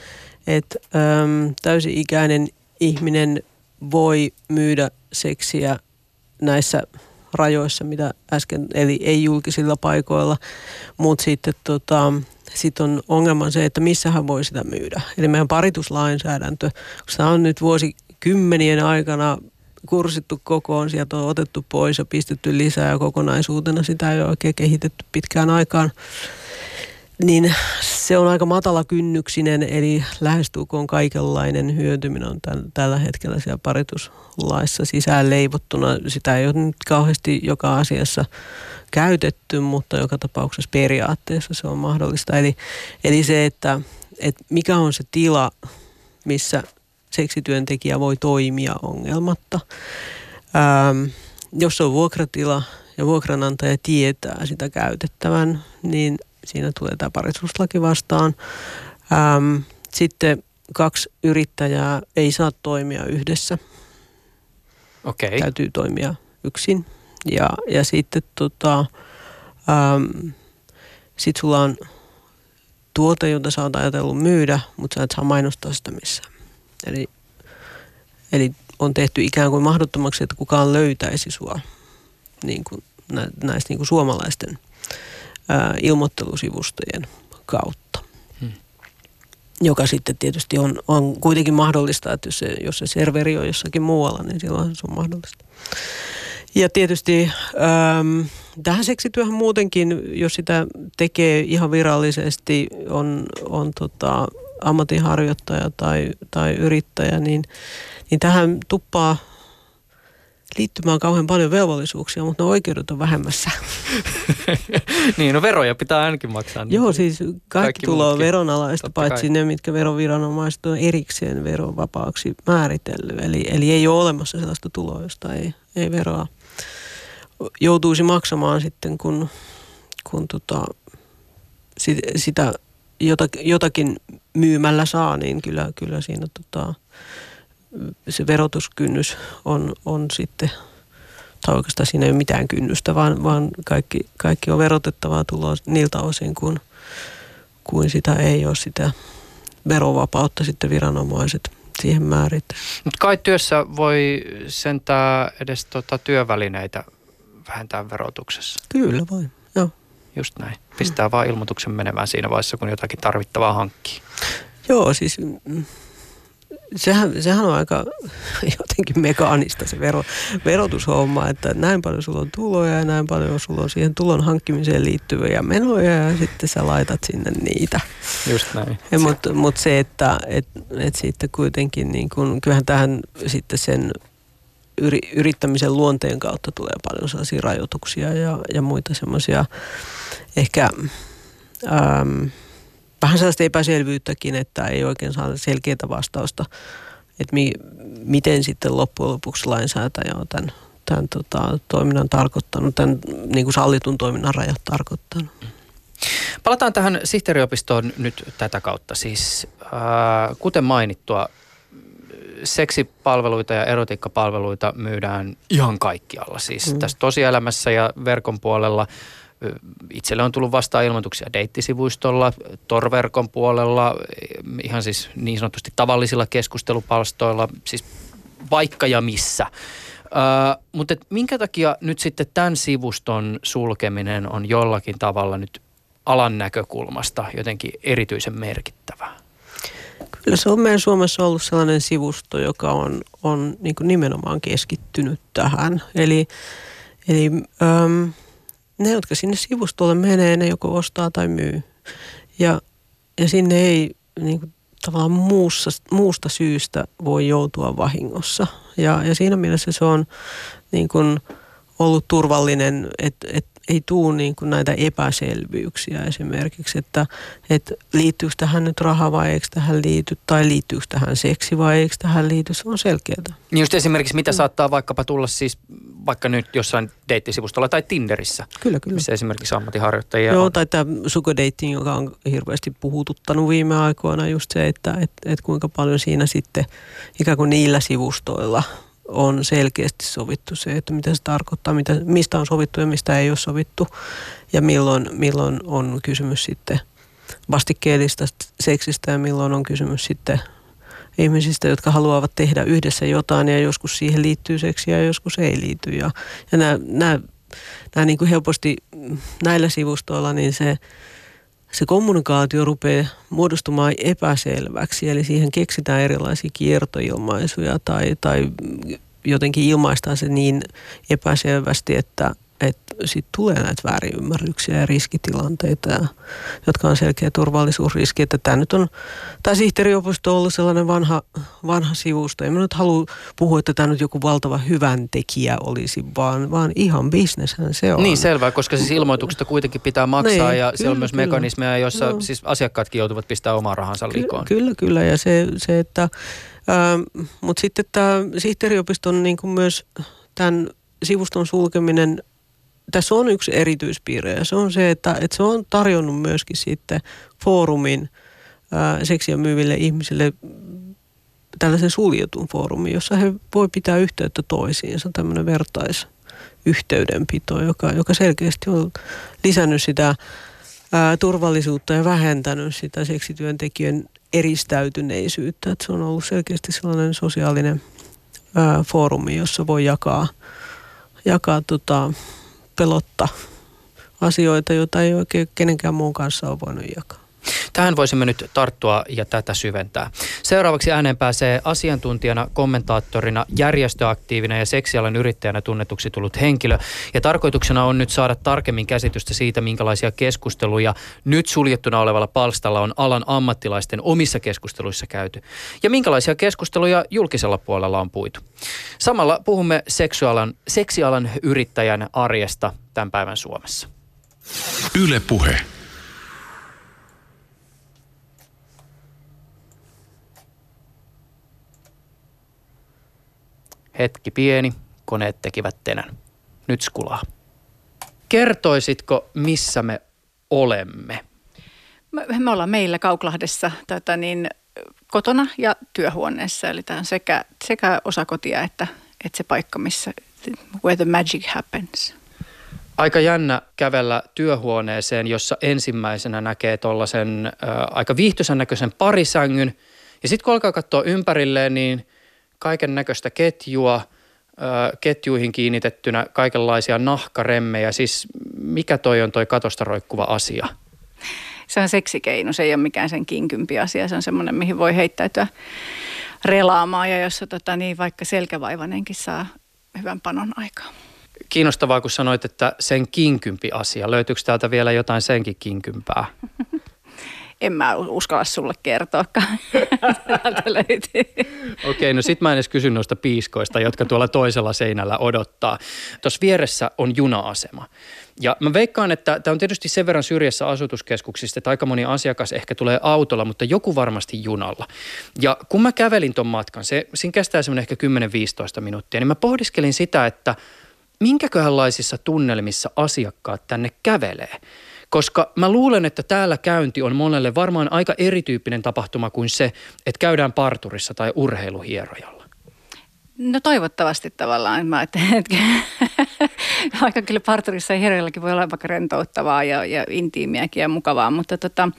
et, äm, täysi-ikäinen ihminen voi myydä seksiä näissä rajoissa, mitä äsken, eli ei julkisilla paikoilla, mutta sitten tota, sit on ongelma se, että missä hän voi sitä myydä. Eli meidän parituslainsäädäntö, se on nyt vuosikymmenien aikana kursittu kokoon, sieltä on otettu pois ja pistetty lisää ja kokonaisuutena sitä ei ole oikein kehitetty pitkään aikaan niin se on aika matala kynnyksinen, eli lähestulkoon kaikenlainen hyötyminen on tämän, tällä hetkellä siellä parituslaissa sisään leivottuna. Sitä ei ole nyt kauheasti joka asiassa käytetty, mutta joka tapauksessa periaatteessa se on mahdollista. Eli, eli se, että, että mikä on se tila, missä seksityöntekijä voi toimia ongelmatta. Ähm, jos on vuokratila ja vuokranantaja tietää sitä käytettävän, niin – siinä tulee tämä parisuuslaki vastaan. Ähm, sitten kaksi yrittäjää ei saa toimia yhdessä. Okay. Täytyy toimia yksin. Ja, ja sitten tota, ähm, sit sulla on tuote, jota sä oot ajatellut myydä, mutta sä et saa mainostaa sitä missään. Eli, eli on tehty ikään kuin mahdottomaksi, että kukaan löytäisi sua niin kuin näistä niin kuin suomalaisten – ää, ilmoittelusivustojen kautta. Hmm. Joka sitten tietysti on, on kuitenkin mahdollista, että jos se, jos se serveri on jossakin muualla, niin silloin se on mahdollista. Ja tietysti ähm, tähän seksityöhön muutenkin, jos sitä tekee ihan virallisesti, on, on tota, ammatinharjoittaja tai, tai yrittäjä, niin, niin tähän tuppaa liittymään kauhean paljon velvollisuuksia, mutta ne oikeudet on vähemmässä. niin, no veroja pitää ainakin maksaa. Niin Joo, siis kaikki, kaikki tulo on veronalaista, Totta paitsi kai. ne, mitkä veroviranomaiset on erikseen verovapaaksi määritellyt. Eli, eli ei ole olemassa sellaista tuloa, josta ei, ei veroa joutuisi maksamaan sitten, kun, kun tota, sit, sitä jotakin myymällä saa, niin kyllä, kyllä siinä tota, se verotuskynnys on, on sitten, tai oikeastaan siinä ei ole mitään kynnystä, vaan, vaan kaikki, kaikki on verotettavaa tuloa niiltä osin, kun, kuin sitä ei ole sitä verovapautta sitten viranomaiset siihen määrittää. Mutta kai työssä voi sentää edes tota työvälineitä vähentää verotuksessa. Kyllä voi, joo. Just näin. Pistää mm. vaan ilmoituksen menemään siinä vaiheessa, kun jotakin tarvittavaa hankkii. Joo, siis mm, sehän, sehän on aika jotenkin mekaanista se vero, verotushomma, että näin paljon sulla on tuloja ja näin paljon sulla on siihen tulon hankkimiseen liittyviä menoja ja sitten sä laitat sinne niitä. Just näin. Mutta mut se, että et, et sitten kuitenkin, niin kun, kyllähän tähän sitten sen yri, yrittämisen luonteen kautta tulee paljon sellaisia rajoituksia ja, ja muita semmoisia ehkä... Ähm, vähän sellaista epäselvyyttäkin, että ei oikein saada selkeää vastausta, että mi, miten sitten loppujen lopuksi lainsäätäjä on tämän, tämän tota, toiminnan tarkoittanut, tämän niin kuin sallitun toiminnan rajat tarkoittanut. Palataan tähän sihteeriopistoon nyt tätä kautta. Siis äh, kuten mainittua, seksipalveluita ja erotiikkapalveluita myydään ihan kaikkialla. Siis mm. tässä tosielämässä ja verkon puolella – Itselle on tullut vastaan ilmoituksia deittisivuistolla, torverkon puolella, ihan siis niin sanotusti tavallisilla keskustelupalstoilla, siis vaikka ja missä. Uh, mutta minkä takia nyt sitten tämän sivuston sulkeminen on jollakin tavalla nyt alan näkökulmasta jotenkin erityisen merkittävää? Kyllä se on meidän Suomessa ollut sellainen sivusto, joka on, on niin nimenomaan keskittynyt tähän. Eli, eli um, ne, jotka sinne sivustolle menee, ne joko ostaa tai myy. Ja, ja sinne ei niin kuin, tavallaan muussa, muusta syystä voi joutua vahingossa. Ja, ja siinä mielessä se on niin kuin, ollut turvallinen, että et ei tule niin kuin näitä epäselvyyksiä esimerkiksi, että, että liittyykö tähän nyt raha vai eikö tähän liity, tai liittyykö tähän seksi vai eikö tähän liity, se on selkeää. Niin just esimerkiksi mitä mm. saattaa vaikkapa tulla siis vaikka nyt jossain deittisivustolla tai Tinderissä. Kyllä, kyllä. Missä esimerkiksi ammattiharjoittajia Joo, on. tai tämä sukudating, joka on hirveästi puhututtanut viime aikoina just se, että et, et kuinka paljon siinä sitten ikään kuin niillä sivustoilla on selkeästi sovittu se, että mitä se tarkoittaa, mitä, mistä on sovittu ja mistä ei ole sovittu ja milloin, milloin on kysymys sitten vastikkeellista seksistä ja milloin on kysymys sitten ihmisistä, jotka haluavat tehdä yhdessä jotain ja joskus siihen liittyy seksiä ja joskus ei liity. Ja, ja nämä, nämä, nämä niin kuin helposti näillä sivustoilla niin se, se kommunikaatio rupeaa muodostumaan epäselväksi, eli siihen keksitään erilaisia kiertoilmaisuja tai, tai jotenkin ilmaistaan se niin epäselvästi, että, että sitten tulee näitä väärinymmärryksiä ja riskitilanteita, jotka on selkeä turvallisuusriski. Että tämä nyt on, tämä sihteeriopisto on ollut sellainen vanha, vanha sivusto. En mä nyt halua puhua, että tämä nyt joku valtava hyvän tekijä olisi, vaan, vaan ihan bisneshän se on. Niin selvä, koska siis ilmoituksesta kuitenkin pitää maksaa niin, ja siellä on myös kyllä. mekanismeja, joissa no. siis asiakkaatkin joutuvat pistämään omaa rahansa likoon. Kyllä, kyllä, kyllä. ja se, se että, äh, mutta sitten tämä sihteeriopiston niin kuin myös tämän sivuston sulkeminen tässä on yksi erityispiirre ja se on se, että, että se on tarjonnut myöskin sitten foorumin ää, seksiä myyville ihmisille tällaisen suljetun foorumin, jossa he voi pitää yhteyttä toisiinsa, tämmöinen vertaisyhteydenpito, joka, joka selkeästi on lisännyt sitä ää, turvallisuutta ja vähentänyt sitä seksityöntekijän eristäytyneisyyttä. Että se on ollut selkeästi sellainen sosiaalinen ää, foorumi, jossa voi jakaa, jakaa tota, pelotta asioita, joita ei oikein kenenkään muun kanssa ole voinut jakaa. Tähän voisimme nyt tarttua ja tätä syventää. Seuraavaksi ääneen pääsee asiantuntijana, kommentaattorina, järjestöaktiivina ja seksialan yrittäjänä tunnetuksi tullut henkilö. Ja tarkoituksena on nyt saada tarkemmin käsitystä siitä, minkälaisia keskusteluja nyt suljettuna olevalla palstalla on alan ammattilaisten omissa keskusteluissa käyty. Ja minkälaisia keskusteluja julkisella puolella on puitu. Samalla puhumme seksualan, seksialan yrittäjän arjesta tämän päivän Suomessa. Yle Puhe. Hetki pieni, koneet tekivät tenän. Nyt skulaa. Kertoisitko, missä me olemme? Me, me ollaan meillä Kauklahdessa tota niin, kotona ja työhuoneessa. Eli tämä on sekä, sekä osakotia että, että se paikka, missä where the magic happens. Aika jännä kävellä työhuoneeseen, jossa ensimmäisenä näkee tuollaisen äh, aika viihtyisän näköisen parisängyn. Ja sitten kun alkaa katsoa ympärilleen, niin kaiken näköistä ketjua, ketjuihin kiinnitettynä kaikenlaisia nahkaremmejä. Siis mikä toi on toi katosta roikkuva asia? Se on seksikeino, se ei ole mikään sen kinkympi asia. Se on semmoinen, mihin voi heittäytyä relaamaan ja jossa tota, niin vaikka selkävaivanenkin saa hyvän panon aikaa kiinnostavaa, kun sanoit, että sen kinkympi asia. Löytyykö täältä vielä jotain senkin kinkympää? en mä uskalla sulle kertoakaan. Okei, okay, no sit mä en edes kysy noista piiskoista, jotka tuolla toisella seinällä odottaa. Tuossa vieressä on juna-asema. Ja mä veikkaan, että tämä on tietysti sen verran syrjässä asutuskeskuksista, että aika moni asiakas ehkä tulee autolla, mutta joku varmasti junalla. Ja kun mä kävelin ton matkan, se, siinä kestää semmoinen ehkä 10-15 minuuttia, niin mä pohdiskelin sitä, että – minkäköhänlaisissa tunnelmissa asiakkaat tänne kävelee. Koska mä luulen, että täällä käynti on monelle varmaan aika erityyppinen tapahtuma kuin se, että käydään parturissa tai urheiluhierojalla. No toivottavasti tavallaan. Mä että vaikka kyllä parturissa ja hierojallakin voi olla vaikka rentouttavaa ja, ja intiimiäkin ja mukavaa, mutta tota,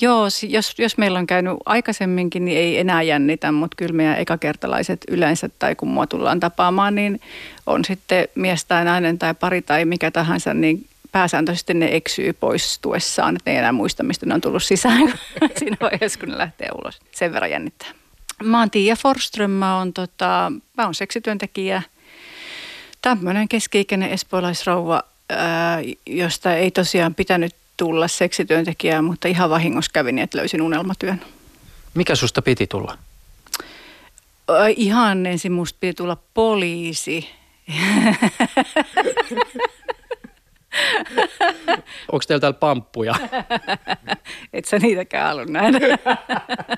Joo, jos, jos meillä on käynyt aikaisemminkin, niin ei enää jännitä, mutta kyllä meidän ekakertalaiset yleensä tai kun mua tullaan tapaamaan, niin on sitten mies tai nainen tai pari tai mikä tahansa, niin pääsääntöisesti ne eksyy poistuessaan, että ne ei enää muista, mistä ne on tullut sisään siinä vaiheessa, kun ne lähtee ulos. Sen verran jännittää. Mä oon Tiia Forström, mä oon, tota, mä oon seksityöntekijä, tämmöinen keski-ikäinen espoolaisrouva, ää, josta ei tosiaan pitänyt tulla seksityöntekijää, mutta ihan vahingossa kävi niin, että löysin unelmatyön. Mikä susta piti tulla? Ihan ensin musta piti tulla poliisi. Onko teillä täällä pamppuja? Et sä niitäkään halua nähdä.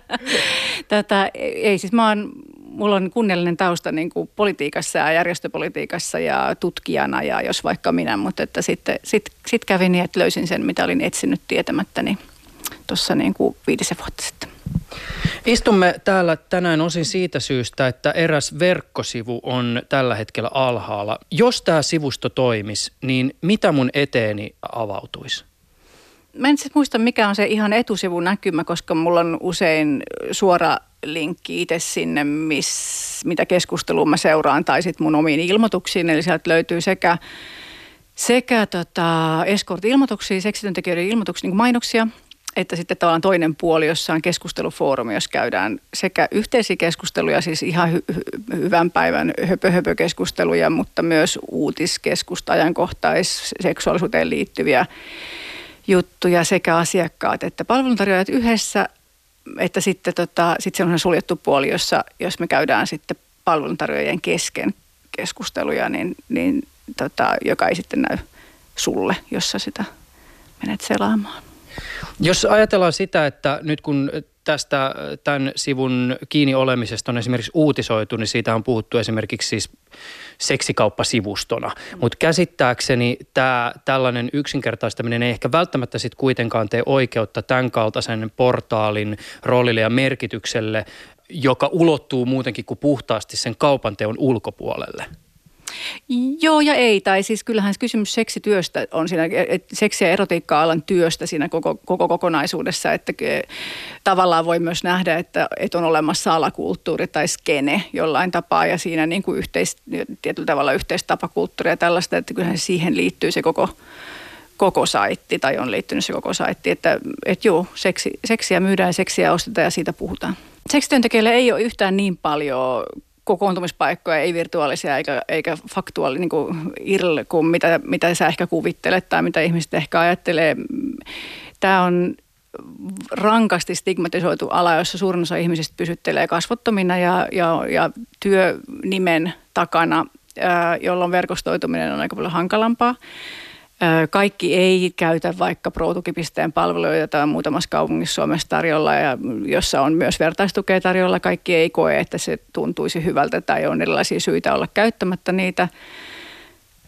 Tätä, ei siis mä oon mulla on kunniallinen tausta niin kuin politiikassa ja järjestöpolitiikassa ja tutkijana ja jos vaikka minä, mutta että sitten sit, sit kävi niin, että löysin sen, mitä olin etsinyt tietämättäni tuossa niin kuin viitisen vuotta sitten. Istumme täällä tänään osin siitä syystä, että eräs verkkosivu on tällä hetkellä alhaalla. Jos tämä sivusto toimisi, niin mitä mun eteeni avautuisi? Mä en siis muista, mikä on se ihan etusivun näkymä, koska mulla on usein suora linkki itse sinne, miss, mitä keskustelua mä seuraan, tai sitten mun omiin ilmoituksiin. Eli sieltä löytyy sekä, sekä tota escort-ilmoituksia, seksityöntekijöiden ilmoituksia, niin mainoksia, että sitten tavallaan toinen puoli, jossa on keskustelufoorumi, jos käydään sekä yhteisiä keskusteluja, siis ihan hy- hy- hyvän päivän höpö-höpö-keskusteluja, mutta myös uutiskeskusta, ajankohtais, seksuaalisuuteen liittyviä juttuja sekä asiakkaat että palveluntarjoajat yhdessä että sitten tota, sit se on suljettu puoli, jossa jos me käydään sitten palveluntarjoajien kesken keskusteluja, niin, niin tota, joka ei sitten näy sulle, jossa sitä menet selaamaan. Jos ajatellaan sitä, että nyt kun tästä tämän sivun kiinni olemisesta on esimerkiksi uutisoitu, niin siitä on puhuttu esimerkiksi siis seksikauppasivustona. Mutta käsittääkseni tämä tällainen yksinkertaistaminen ei ehkä välttämättä sitten kuitenkaan tee oikeutta tämän kaltaisen portaalin roolille ja merkitykselle, joka ulottuu muutenkin kuin puhtaasti sen kaupanteon ulkopuolelle. Joo ja ei, tai siis kyllähän kysymys seksityöstä on siinä, seksi- ja erotiikka-alan työstä siinä koko, koko kokonaisuudessa, että tavallaan voi myös nähdä, että, että on olemassa alakulttuuri tai skene jollain tapaa ja siinä niin kuin yhteis, tietyllä tavalla yhteistapakulttuuri ja tällaista, että kyllähän siihen liittyy se koko koko saitti tai on liittynyt se koko saitti, että et joo, seksi, seksiä myydään seksiä ostetaan ja siitä puhutaan. Seksityöntekijöille ei ole yhtään niin paljon kokoontumispaikkoja, ei virtuaalisia eikä, eikä faktuaali niin kuin IRL kuin mitä, mitä sä ehkä kuvittelet tai mitä ihmiset ehkä ajattelee. Tämä on rankasti stigmatisoitu ala, jossa suurin osa ihmisistä pysyttelee kasvottomina ja, ja, ja työnimen takana, jolloin verkostoituminen on aika paljon hankalampaa. Kaikki ei käytä vaikka Pro-tukipisteen palveluja, joita on muutamassa kaupungissa Suomessa tarjolla ja jossa on myös vertaistukea tarjolla. Kaikki ei koe, että se tuntuisi hyvältä tai on erilaisia syitä olla käyttämättä niitä.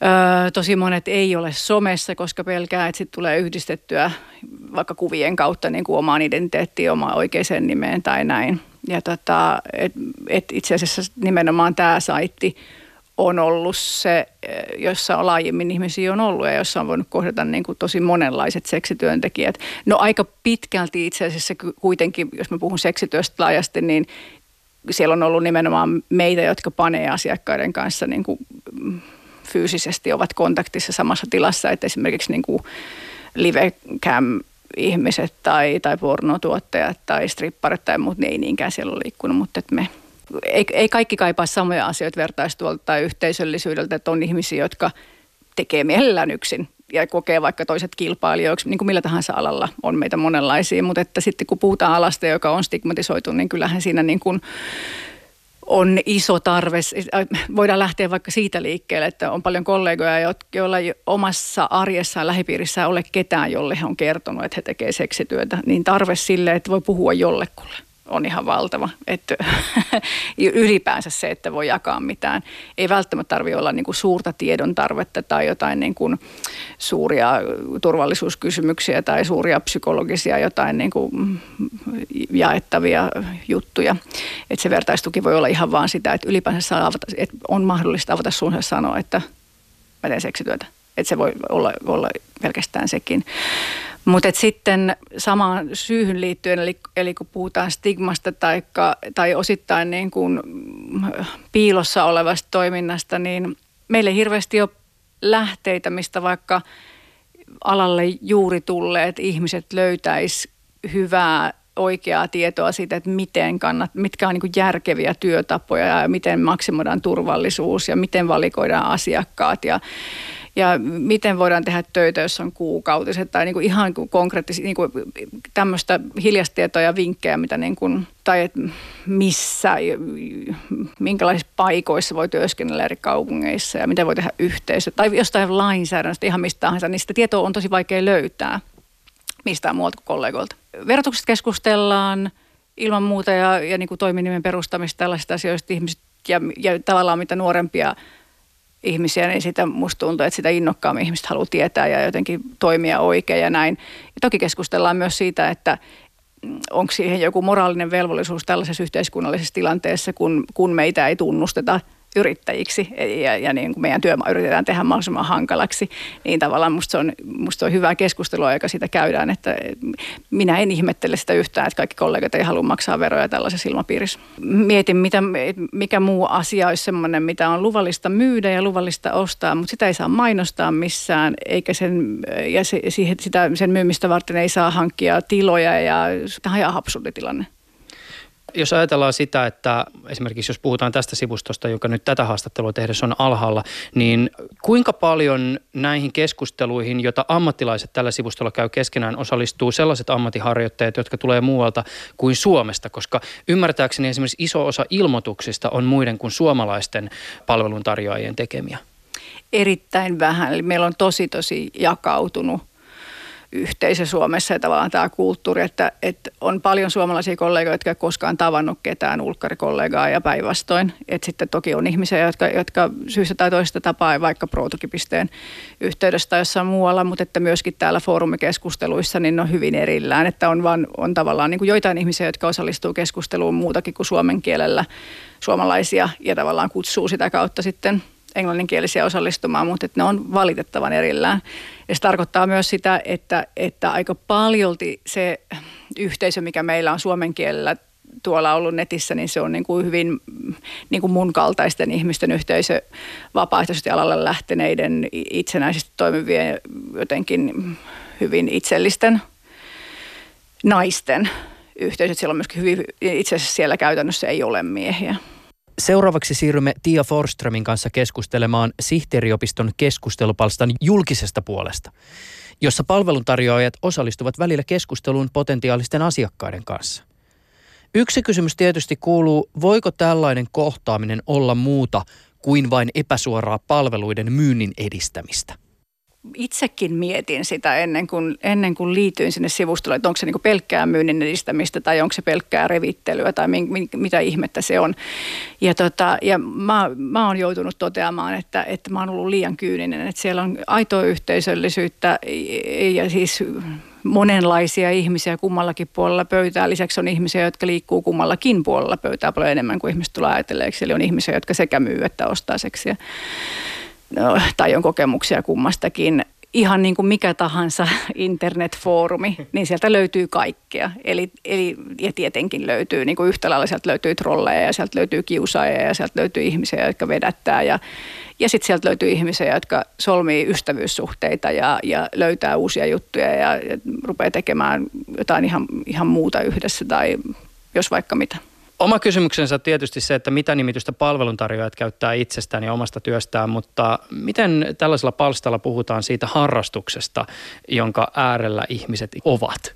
Öö, tosi monet ei ole somessa, koska pelkää, että sitten tulee yhdistettyä vaikka kuvien kautta niin kuin omaan identiteettiin, omaan oikeaan nimeen tai näin. Ja tota, et, et itse asiassa nimenomaan tämä saitti on ollut se, jossa on laajemmin ihmisiä on ollut ja jossa on voinut kohdata niin kuin tosi monenlaiset seksityöntekijät. No aika pitkälti itse asiassa kuitenkin, jos mä puhun seksityöstä laajasti, niin siellä on ollut nimenomaan meitä, jotka panee asiakkaiden kanssa niin kuin fyysisesti ovat kontaktissa samassa tilassa, että esimerkiksi niin kuin livecam ihmiset tai, tai pornotuottajat tai stripparit tai muut, niin ei niinkään siellä ole liikkunut, mutta että me ei, ei kaikki kaipaa samoja asioita vertaistuolta tai yhteisöllisyydeltä, että on ihmisiä, jotka tekee mielellään yksin ja kokee vaikka toiset kilpailijoiksi, niin kuin millä tahansa alalla on meitä monenlaisia, mutta että sitten kun puhutaan alasta, joka on stigmatisoitu, niin kyllähän siinä niin kuin on iso tarve. Äh, voidaan lähteä vaikka siitä liikkeelle, että on paljon kollegoja, joilla ei omassa arjessaan lähipiirissä ole ketään, jolle he on kertonut, että he tekevät seksityötä. Niin tarve sille, että voi puhua jollekulle on ihan valtava. Että ylipäänsä se, että voi jakaa mitään. Ei välttämättä tarvitse olla niin kuin suurta tiedon tarvetta tai jotain niin kuin suuria turvallisuuskysymyksiä tai suuria psykologisia jotain niin kuin jaettavia juttuja. Että se vertaistuki voi olla ihan vaan sitä, että ylipäänsä saa avata, että on mahdollista avata suunsa sanoa, että mä teen seksityötä. Että se voi olla, olla pelkästään sekin. Mutta sitten samaan syyhyn liittyen, eli, eli kun puhutaan stigmasta taikka, tai osittain niin kuin piilossa olevasta toiminnasta, niin meille hirveästi ole lähteitä, mistä vaikka alalle juuri tulleet ihmiset löytäisi hyvää oikeaa tietoa siitä, että miten kannat, mitkä on niin järkeviä työtapoja ja miten maksimoidaan turvallisuus ja miten valikoidaan asiakkaat ja ja miten voidaan tehdä töitä, jos on kuukautiset tai niin kuin ihan konkreettisia niin kuin tämmöistä hiljastietoa ja vinkkejä, mitä niin kuin, tai että missä, minkälaisissa paikoissa voi työskennellä eri kaupungeissa ja miten voi tehdä yhteisö tai jostain lainsäädännöstä ihan mistä tahansa, niin sitä tietoa on tosi vaikea löytää mistään muualta kuin kollegoilta. Verotuksesta keskustellaan ilman muuta ja, ja niin kuin toiminimen perustamista tällaisista asioista ihmiset ja, ja tavallaan mitä nuorempia – ihmisiä, niin sitä musta tuntuu, että sitä innokkaammin ihmiset haluaa tietää ja jotenkin toimia oikein ja näin. Ja toki keskustellaan myös siitä, että onko siihen joku moraalinen velvollisuus tällaisessa yhteiskunnallisessa tilanteessa, kun, kun meitä ei tunnusteta – yrittäjiksi ja, ja niin kuin meidän työmaa yritetään tehdä mahdollisimman hankalaksi, niin tavallaan musta on, musta on hyvää keskustelua, joka sitä käydään, että minä en ihmettele sitä yhtään, että kaikki kollegat ei halua maksaa veroja tällaisessa ilmapiirissä. Mietin, mitä, mikä muu asia olisi sellainen, mitä on luvallista myydä ja luvallista ostaa, mutta sitä ei saa mainostaa missään, eikä sen, ja se, sitä, sen myymistä varten ei saa hankkia tiloja ja tämä on ihan absurdi tilanne. Jos ajatellaan sitä, että esimerkiksi jos puhutaan tästä sivustosta, joka nyt tätä haastattelua tehdessä on alhaalla, niin kuinka paljon näihin keskusteluihin, joita ammattilaiset tällä sivustolla käy keskenään, osallistuu sellaiset ammattiharjoittajat, jotka tulee muualta kuin Suomesta? Koska ymmärtääkseni esimerkiksi iso osa ilmoituksista on muiden kuin suomalaisten palveluntarjoajien tekemiä. Erittäin vähän. Eli meillä on tosi tosi jakautunut yhteisö Suomessa ja tavallaan tämä kulttuuri, että, että on paljon suomalaisia kollegoita, jotka ei koskaan tavannut ketään ulkkarikollegaa ja päinvastoin. Että sitten toki on ihmisiä, jotka, jotka syystä tai toisesta tapaa vaikka Protukipisteen yhteydessä tai jossain muualla, mutta että myöskin täällä foorumikeskusteluissa niin on hyvin erillään, että on, vaan, on tavallaan niin kuin joitain ihmisiä, jotka osallistuu keskusteluun muutakin kuin suomen kielellä suomalaisia ja tavallaan kutsuu sitä kautta sitten englanninkielisiä osallistumaan, mutta että ne on valitettavan erillään. Ja se tarkoittaa myös sitä, että, että aika paljolti se yhteisö, mikä meillä on suomen kielellä tuolla ollut netissä, niin se on niin kuin hyvin niin kuin mun kaltaisten ihmisten yhteisö vapaaehtoisesti alalle lähteneiden itsenäisesti toimivien jotenkin hyvin itsellisten naisten yhteisöt. Siellä on myöskin hyvin, itse asiassa siellä käytännössä ei ole miehiä. Seuraavaksi siirrymme Tia Forströmin kanssa keskustelemaan sihteeriopiston keskustelupalstan julkisesta puolesta, jossa palveluntarjoajat osallistuvat välillä keskusteluun potentiaalisten asiakkaiden kanssa. Yksi kysymys tietysti kuuluu, voiko tällainen kohtaaminen olla muuta kuin vain epäsuoraa palveluiden myynnin edistämistä? Itsekin mietin sitä ennen kuin, ennen kuin liityin sinne sivustolle, että onko se niin pelkkää myynnin edistämistä tai onko se pelkkää revittelyä tai min, min, mitä ihmettä se on. Ja, tota, ja mä, mä oon joutunut toteamaan, että, että mä oon ollut liian kyyninen, että siellä on aitoa yhteisöllisyyttä ja siis monenlaisia ihmisiä kummallakin puolella pöytää. Lisäksi on ihmisiä, jotka liikkuu kummallakin puolella pöytää paljon enemmän kuin ihmiset tulee ajatelleeksi. Eli on ihmisiä, jotka sekä myy että ostaa seksiä tai on kokemuksia kummastakin, ihan niin kuin mikä tahansa internetfoorumi, niin sieltä löytyy kaikkea. Eli, eli ja tietenkin löytyy, niin kuin yhtä lailla sieltä löytyy trolleja ja sieltä löytyy kiusaajia ja sieltä löytyy ihmisiä, jotka vedättää ja, ja sitten sieltä löytyy ihmisiä, jotka solmii ystävyyssuhteita ja, ja löytää uusia juttuja ja, ja rupeaa tekemään jotain ihan, ihan muuta yhdessä tai jos vaikka mitä. Oma kysymyksensä on tietysti se, että mitä nimitystä palveluntarjoajat käyttää itsestään ja omasta työstään, mutta miten tällaisella palstalla puhutaan siitä harrastuksesta, jonka äärellä ihmiset ovat?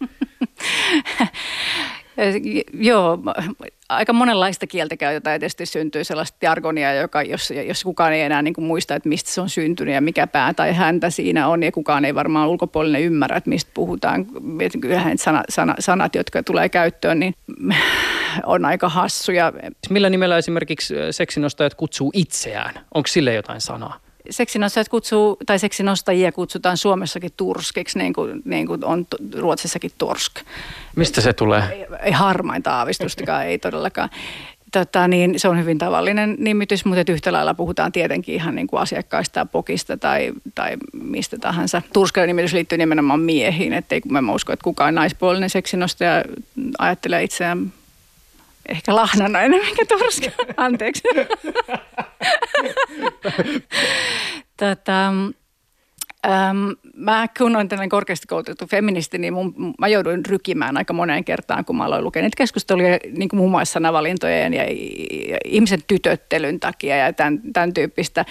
Joo, aika monenlaista kieltä käytetään ja tietysti syntyy sellaista jargonia, joka, jos, jos kukaan ei enää niin kuin muista, että mistä se on syntynyt ja mikä pää tai häntä siinä on ja kukaan ei varmaan ulkopuolinen ymmärrä, että mistä puhutaan. Kyllähän sana, sana, sanat, jotka tulee käyttöön, niin on aika hassuja. Millä nimellä esimerkiksi seksinostajat kutsuu itseään? Onko sille jotain sanaa? Seksinostajat kutsuu, tai seksinostajia kutsutaan Suomessakin turskiksi, niin kuin, niin kuin on Ruotsissakin torsk. Mistä se tulee? Ei, ei harmainta aavistustakaan, ei todellakaan. Tota, niin se on hyvin tavallinen nimitys, mutta yhtä lailla puhutaan tietenkin ihan niin kuin asiakkaista, pokista tai, tai mistä tahansa. Turskainen nimitys liittyy nimenomaan miehiin, ettei mä usko, että kukaan naispuolinen seksinostaja ajattelee itseään ehkä lahnanainen, mikä turska. Anteeksi. Ähm, mä kun olen tällainen korkeasti koulutettu feministi, niin mun, mä jouduin rykimään aika moneen kertaan, kun mä aloin lukea niitä keskusteluja niin kuin muun muassa sanavalintojen ja, ihmisen tytöttelyn takia ja tämän, tämän tyyppistä,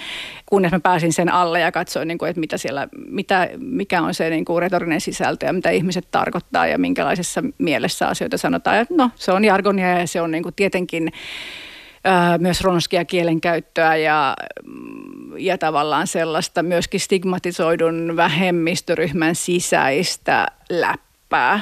kunnes mä pääsin sen alle ja katsoin, niin kuin, että mitä siellä, mitä, mikä on se niin kuin retorinen sisältö ja mitä ihmiset tarkoittaa ja minkälaisessa mielessä asioita sanotaan. Ja no, se on jargonia ja se on niin kuin tietenkin myös ronskia kielenkäyttöä ja, ja tavallaan sellaista myöskin stigmatisoidun vähemmistöryhmän sisäistä läppää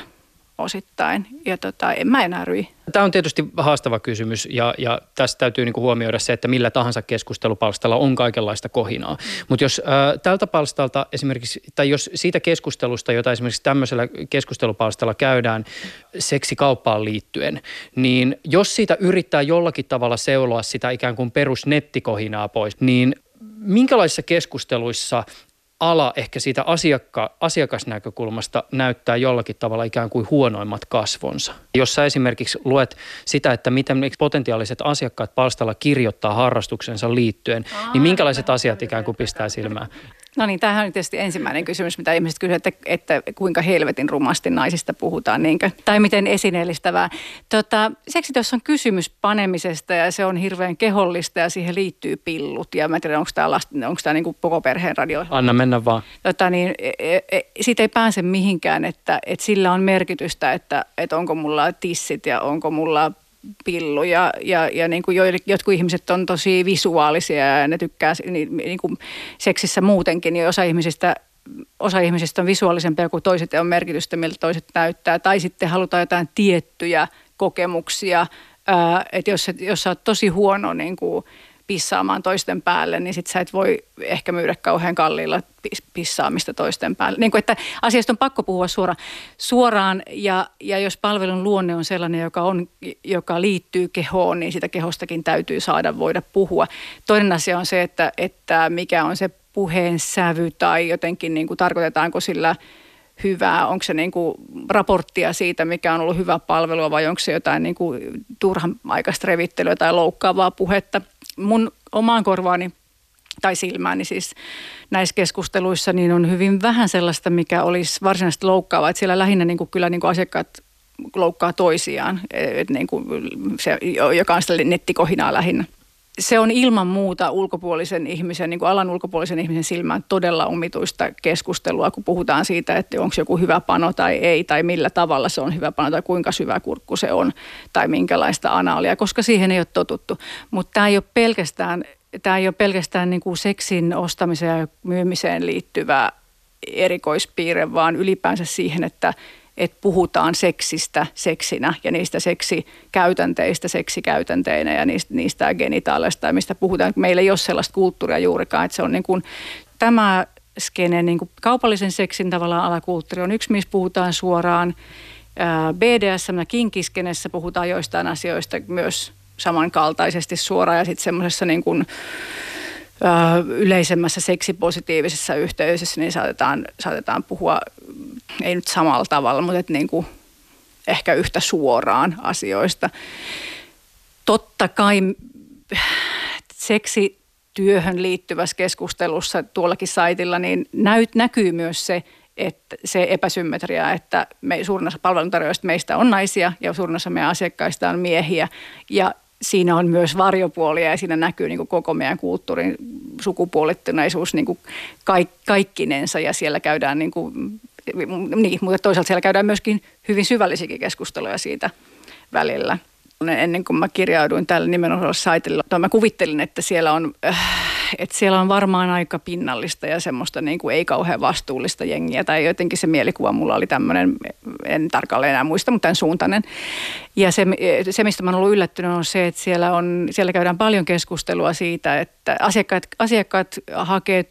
osittain. Ja tota, en mä enää ryi. Tämä on tietysti haastava kysymys ja, ja tässä täytyy niinku huomioida se, että millä tahansa keskustelupalstalla on kaikenlaista kohinaa. Mutta jos äh, tältä palstalta esimerkiksi, tai jos siitä keskustelusta, jota esimerkiksi tämmöisellä keskustelupalstalla käydään seksikauppaan liittyen, niin jos siitä yrittää jollakin tavalla seuloa sitä ikään kuin perusnettikohinaa pois, niin minkälaisissa keskusteluissa ala ehkä siitä asiakka, asiakasnäkökulmasta näyttää jollakin tavalla ikään kuin huonoimmat kasvonsa. Jos sä esimerkiksi luet sitä, että miten potentiaaliset asiakkaat palstalla kirjoittaa harrastuksensa liittyen, Aa, niin minkälaiset asiat ikään kuin pistää silmään? No niin, tämähän on tietysti ensimmäinen kysymys, mitä ihmiset kysyvät, että, että kuinka helvetin rumasti naisista puhutaan, niinkö? tai miten esineellistävää. Tota, seksitössä on kysymys panemisesta ja se on hirveän kehollista ja siihen liittyy pillut. Ja mä tiedän, onko tämä, onko tämä niin kuin koko perheen radio. Anna mennä vaan. Tota, niin, e, e, siitä ei pääse mihinkään, että, että sillä on merkitystä, että, että onko mulla tissit ja onko mulla pillu ja, ja, ja niin kuin jotkut ihmiset on tosi visuaalisia ja ne tykkää niin, niin kuin seksissä muutenkin, niin osa ihmisistä osa ihmisistä on visuaalisempia kuin toiset ja on merkitystä, miltä toiset näyttää. Tai sitten halutaan jotain tiettyjä kokemuksia, että jos, jos sä oot tosi huono niin kuin pissaamaan toisten päälle, niin sit sä et voi ehkä myydä kauhean kalliilla pissaamista toisten päälle. Niin kuin, että asiasta on pakko puhua suora, suoraan ja, ja jos palvelun luonne on sellainen, joka, on, joka liittyy kehoon, niin sitä kehostakin täytyy saada voida puhua. Toinen asia on se, että, että mikä on se puheen sävy tai jotenkin niin kuin tarkoitetaanko sillä hyvää, onko se niin kuin raporttia siitä, mikä on ollut hyvä palvelua vai onko se jotain niin kuin turhan aikaista revittelyä tai loukkaavaa puhetta. Mun omaan korvaani tai silmääni siis näissä keskusteluissa, niin on hyvin vähän sellaista, mikä olisi varsinaisesti loukkaavaa. Että siellä lähinnä niin kuin, kyllä niin kuin asiakkaat loukkaa toisiaan, et niin kuin se, joka on sitä nettikohinaa lähinnä. Se on ilman muuta ulkopuolisen ihmisen, niin kuin alan ulkopuolisen ihmisen silmään todella omituista keskustelua, kun puhutaan siitä, että onko joku hyvä pano tai ei, tai millä tavalla se on hyvä pano, tai kuinka syvä kurkku se on, tai minkälaista anaalia, koska siihen ei ole totuttu. Mutta tämä ei ole pelkästään tämä ei ole pelkästään niin kuin seksin ostamiseen ja myymiseen liittyvä erikoispiirre, vaan ylipäänsä siihen, että, että puhutaan seksistä seksinä ja niistä seksikäytänteistä seksikäytänteinä ja niistä, niistä genitaaleista mistä puhutaan. Meillä ei ole sellaista kulttuuria juurikaan, että se on niin kuin, tämä skene, niin kuin kaupallisen seksin tavallaan alakulttuuri on yksi, missä puhutaan suoraan. BDSM ja kinkiskenessä puhutaan joistain asioista myös samankaltaisesti suoraan ja sitten semmoisessa niin kuin, yleisemmässä seksipositiivisessa yhteisössä niin saatetaan, saatetaan puhua, ei nyt samalla tavalla, mutta että niin kuin ehkä yhtä suoraan asioista. Totta kai seksityöhön liittyvässä keskustelussa tuollakin saitilla niin näyt, näkyy myös se, että se epäsymmetria, että me, suurin osa palveluntarjoajista meistä on naisia ja suurin osa meidän asiakkaista on miehiä. Ja siinä on myös varjopuolia ja siinä näkyy niin kuin koko meidän kulttuurin sukupuolittuneisuus niin kuin kaik, kaikkinensa ja siellä käydään niin kuin, niin, mutta toisaalta siellä käydään myöskin hyvin syvällisiäkin keskusteluja siitä välillä. Ennen kuin mä kirjauduin tälle nimenomaan saitille, mä kuvittelin, että siellä on äh, että siellä on varmaan aika pinnallista ja semmoista niin kuin ei kauhean vastuullista jengiä. Tai jotenkin se mielikuva mulla oli tämmöinen, en tarkalleen enää muista, mutta tämän suuntainen. Ja se, se, mistä mä olen ollut yllättynyt, on se, että siellä, on, siellä käydään paljon keskustelua siitä, että asiakkaat, asiakkaat hakee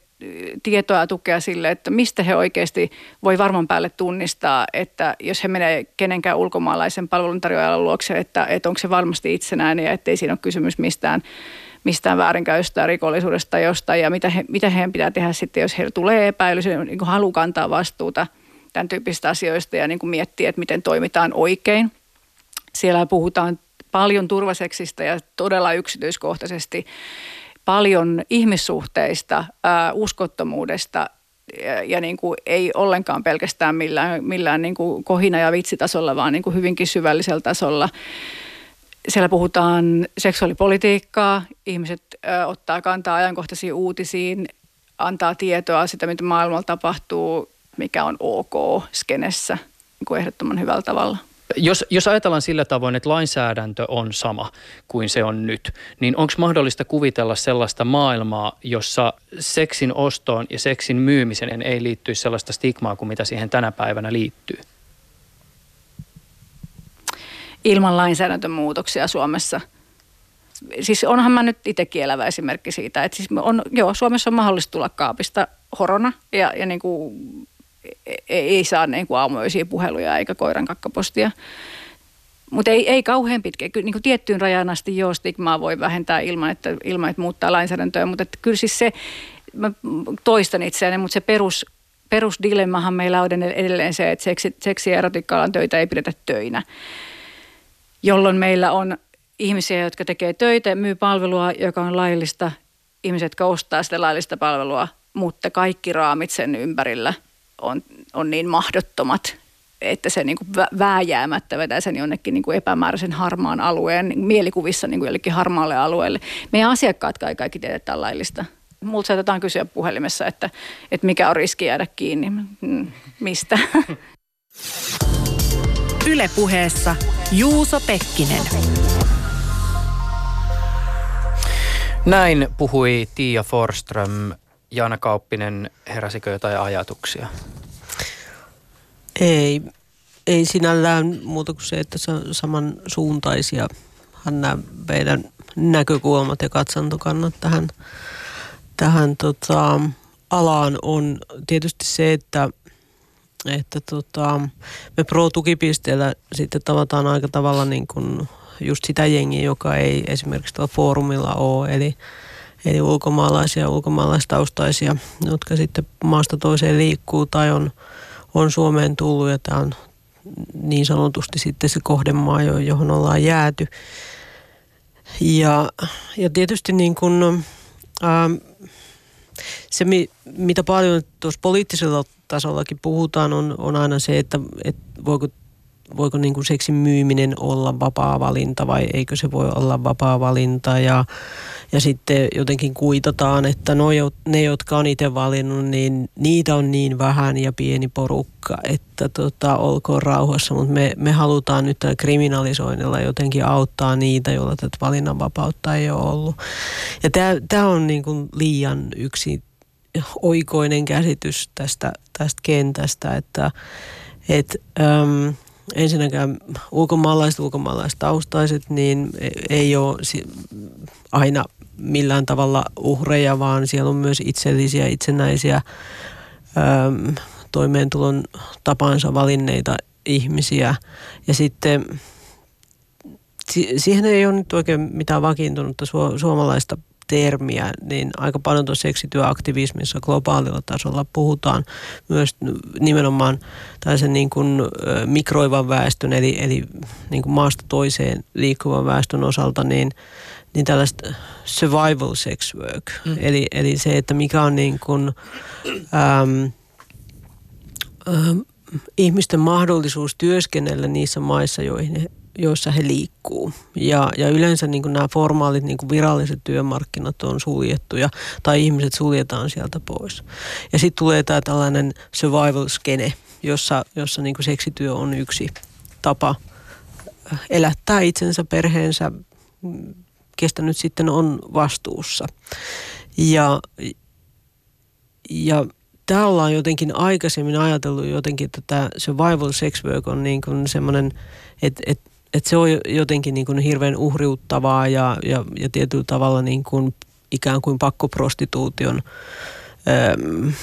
tietoa ja tukea sille, että mistä he oikeasti voi varman päälle tunnistaa, että jos he menee kenenkään ulkomaalaisen palveluntarjoajan luokse, että, että onko se varmasti itsenäinen ja ettei siinä ole kysymys mistään mistään väärinkäystä, rikollisuudesta jostain ja mitä, he, mitä heidän pitää tehdä sitten, jos heillä tulee epäily, se niin halu kantaa vastuuta tämän tyyppisistä asioista ja niin kuin miettiä, että miten toimitaan oikein. Siellä puhutaan paljon turvaseksistä ja todella yksityiskohtaisesti paljon ihmissuhteista, ää, uskottomuudesta ja, ja niin kuin ei ollenkaan pelkästään millään, millään niin kuin kohina- ja vitsitasolla, vaan niin kuin hyvinkin syvällisellä tasolla. Siellä puhutaan seksuaalipolitiikkaa, ihmiset ö, ottaa kantaa ajankohtaisiin uutisiin, antaa tietoa sitä, mitä maailmalla tapahtuu, mikä on ok skenessä niin kuin ehdottoman hyvällä tavalla. Jos, jos ajatellaan sillä tavoin, että lainsäädäntö on sama kuin se on nyt, niin onko mahdollista kuvitella sellaista maailmaa, jossa seksin ostoon ja seksin myymiseen ei liittyisi sellaista stigmaa kuin mitä siihen tänä päivänä liittyy? ilman lainsäädäntömuutoksia Suomessa. Siis onhan mä nyt itsekin elävä esimerkki siitä, että siis on, joo, Suomessa on mahdollista tulla kaapista horona ja, ja niin kuin, ei, e, ei saa niin kuin aamuöisiä puheluja eikä koiran kakkapostia. Mutta ei, ei kauhean pitkä. Kyllä niin kuin tiettyyn rajan asti joo, stigmaa voi vähentää ilman, että, ilman, että muuttaa lainsäädäntöä. Mutta että kyllä siis se, mä toistan itseäni, mutta se perus, perusdilemmahan meillä on edelleen se, että seksi, seksi- ja erotiikka töitä ei pidetä töinä jolloin meillä on ihmisiä, jotka tekee töitä, myy palvelua, joka on laillista, ihmiset, jotka ostaa sitä laillista palvelua, mutta kaikki raamit sen ympärillä on, on niin mahdottomat, että se niin kuin vääjäämättä vetää sen jonnekin niin kuin epämääräisen harmaan alueen, niin mielikuvissa niin kuin jollekin harmaalle alueelle. Meidän asiakkaat kai kaikki tiedetään laillista. Multa saatetaan kysyä puhelimessa, että, että mikä on riski jäädä kiinni. Mm, mistä? Ylepuheessa Juuso Pekkinen. Näin puhui Tiia Forström. Jaana Kauppinen, heräsikö jotain ajatuksia? Ei, ei sinällään muuta kuin se, että samansuuntaisia. Nämä meidän näkökulmat ja katsantokannat tähän, tähän tota, alaan on. Tietysti se, että – että tota, me Pro-tukipisteellä sitten tavataan aika tavalla niin kuin just sitä jengiä, joka ei esimerkiksi tuolla foorumilla ole, eli, eli ulkomaalaisia ulkomaalaistaustaisia, jotka sitten maasta toiseen liikkuu tai on, on Suomeen tullut ja tämä on niin sanotusti sitten se kohdemaa, johon ollaan jääty. Ja, ja tietysti niin kuin, ähm, se, mitä paljon tuossa poliittisella tasollakin puhutaan, on, on aina se, että, että voiko voiko niin kuin seksin myyminen olla vapaa valinta vai eikö se voi olla vapaa valinta ja, ja sitten jotenkin kuitataan, että no, ne, jotka on itse valinnut, niin niitä on niin vähän ja pieni porukka, että tota, olkoon rauhassa, mutta me, me halutaan nyt tällä kriminalisoinnilla jotenkin auttaa niitä, joilla tätä valinnanvapautta ei ole ollut. Ja tämä on niin kuin liian yksi oikoinen käsitys tästä, tästä kentästä, että et, äm, ensinnäkään ulkomaalaiset, ulkomaalaistaustaiset, niin ei ole aina millään tavalla uhreja, vaan siellä on myös itsellisiä, itsenäisiä äm, toimeentulon tapansa valinneita ihmisiä. Ja sitten siihen ei ole nyt oikein mitään vakiintunutta suomalaista termiä, niin aika paljon tuossa seksityöaktivismissa globaalilla tasolla puhutaan myös nimenomaan tällaisen niin kuin mikroivan väestön, eli, eli niin kuin maasta toiseen liikkuvan väestön osalta, niin, niin tällaista survival sex work, mm. eli, eli se, että mikä on niin kuin, äm, äm, ihmisten mahdollisuus työskennellä niissä maissa, joihin he joissa he liikkuu. Ja, ja yleensä niin kuin nämä formaalit niin kuin viralliset työmarkkinat on suljettuja tai ihmiset suljetaan sieltä pois. Ja sitten tulee tämä tällainen survival skene, jossa, jossa niin kuin seksityö on yksi tapa elättää itsensä, perheensä, kestä nyt sitten on vastuussa. Ja, ja tämä ollaan jotenkin aikaisemmin ajatellut jotenkin, että tämä survival sex work on niin kuin semmoinen, että, että että se on jotenkin niin kuin hirveän uhriuttavaa ja, ja, ja tietyllä tavalla niin kuin ikään kuin pakkoprostituution äm,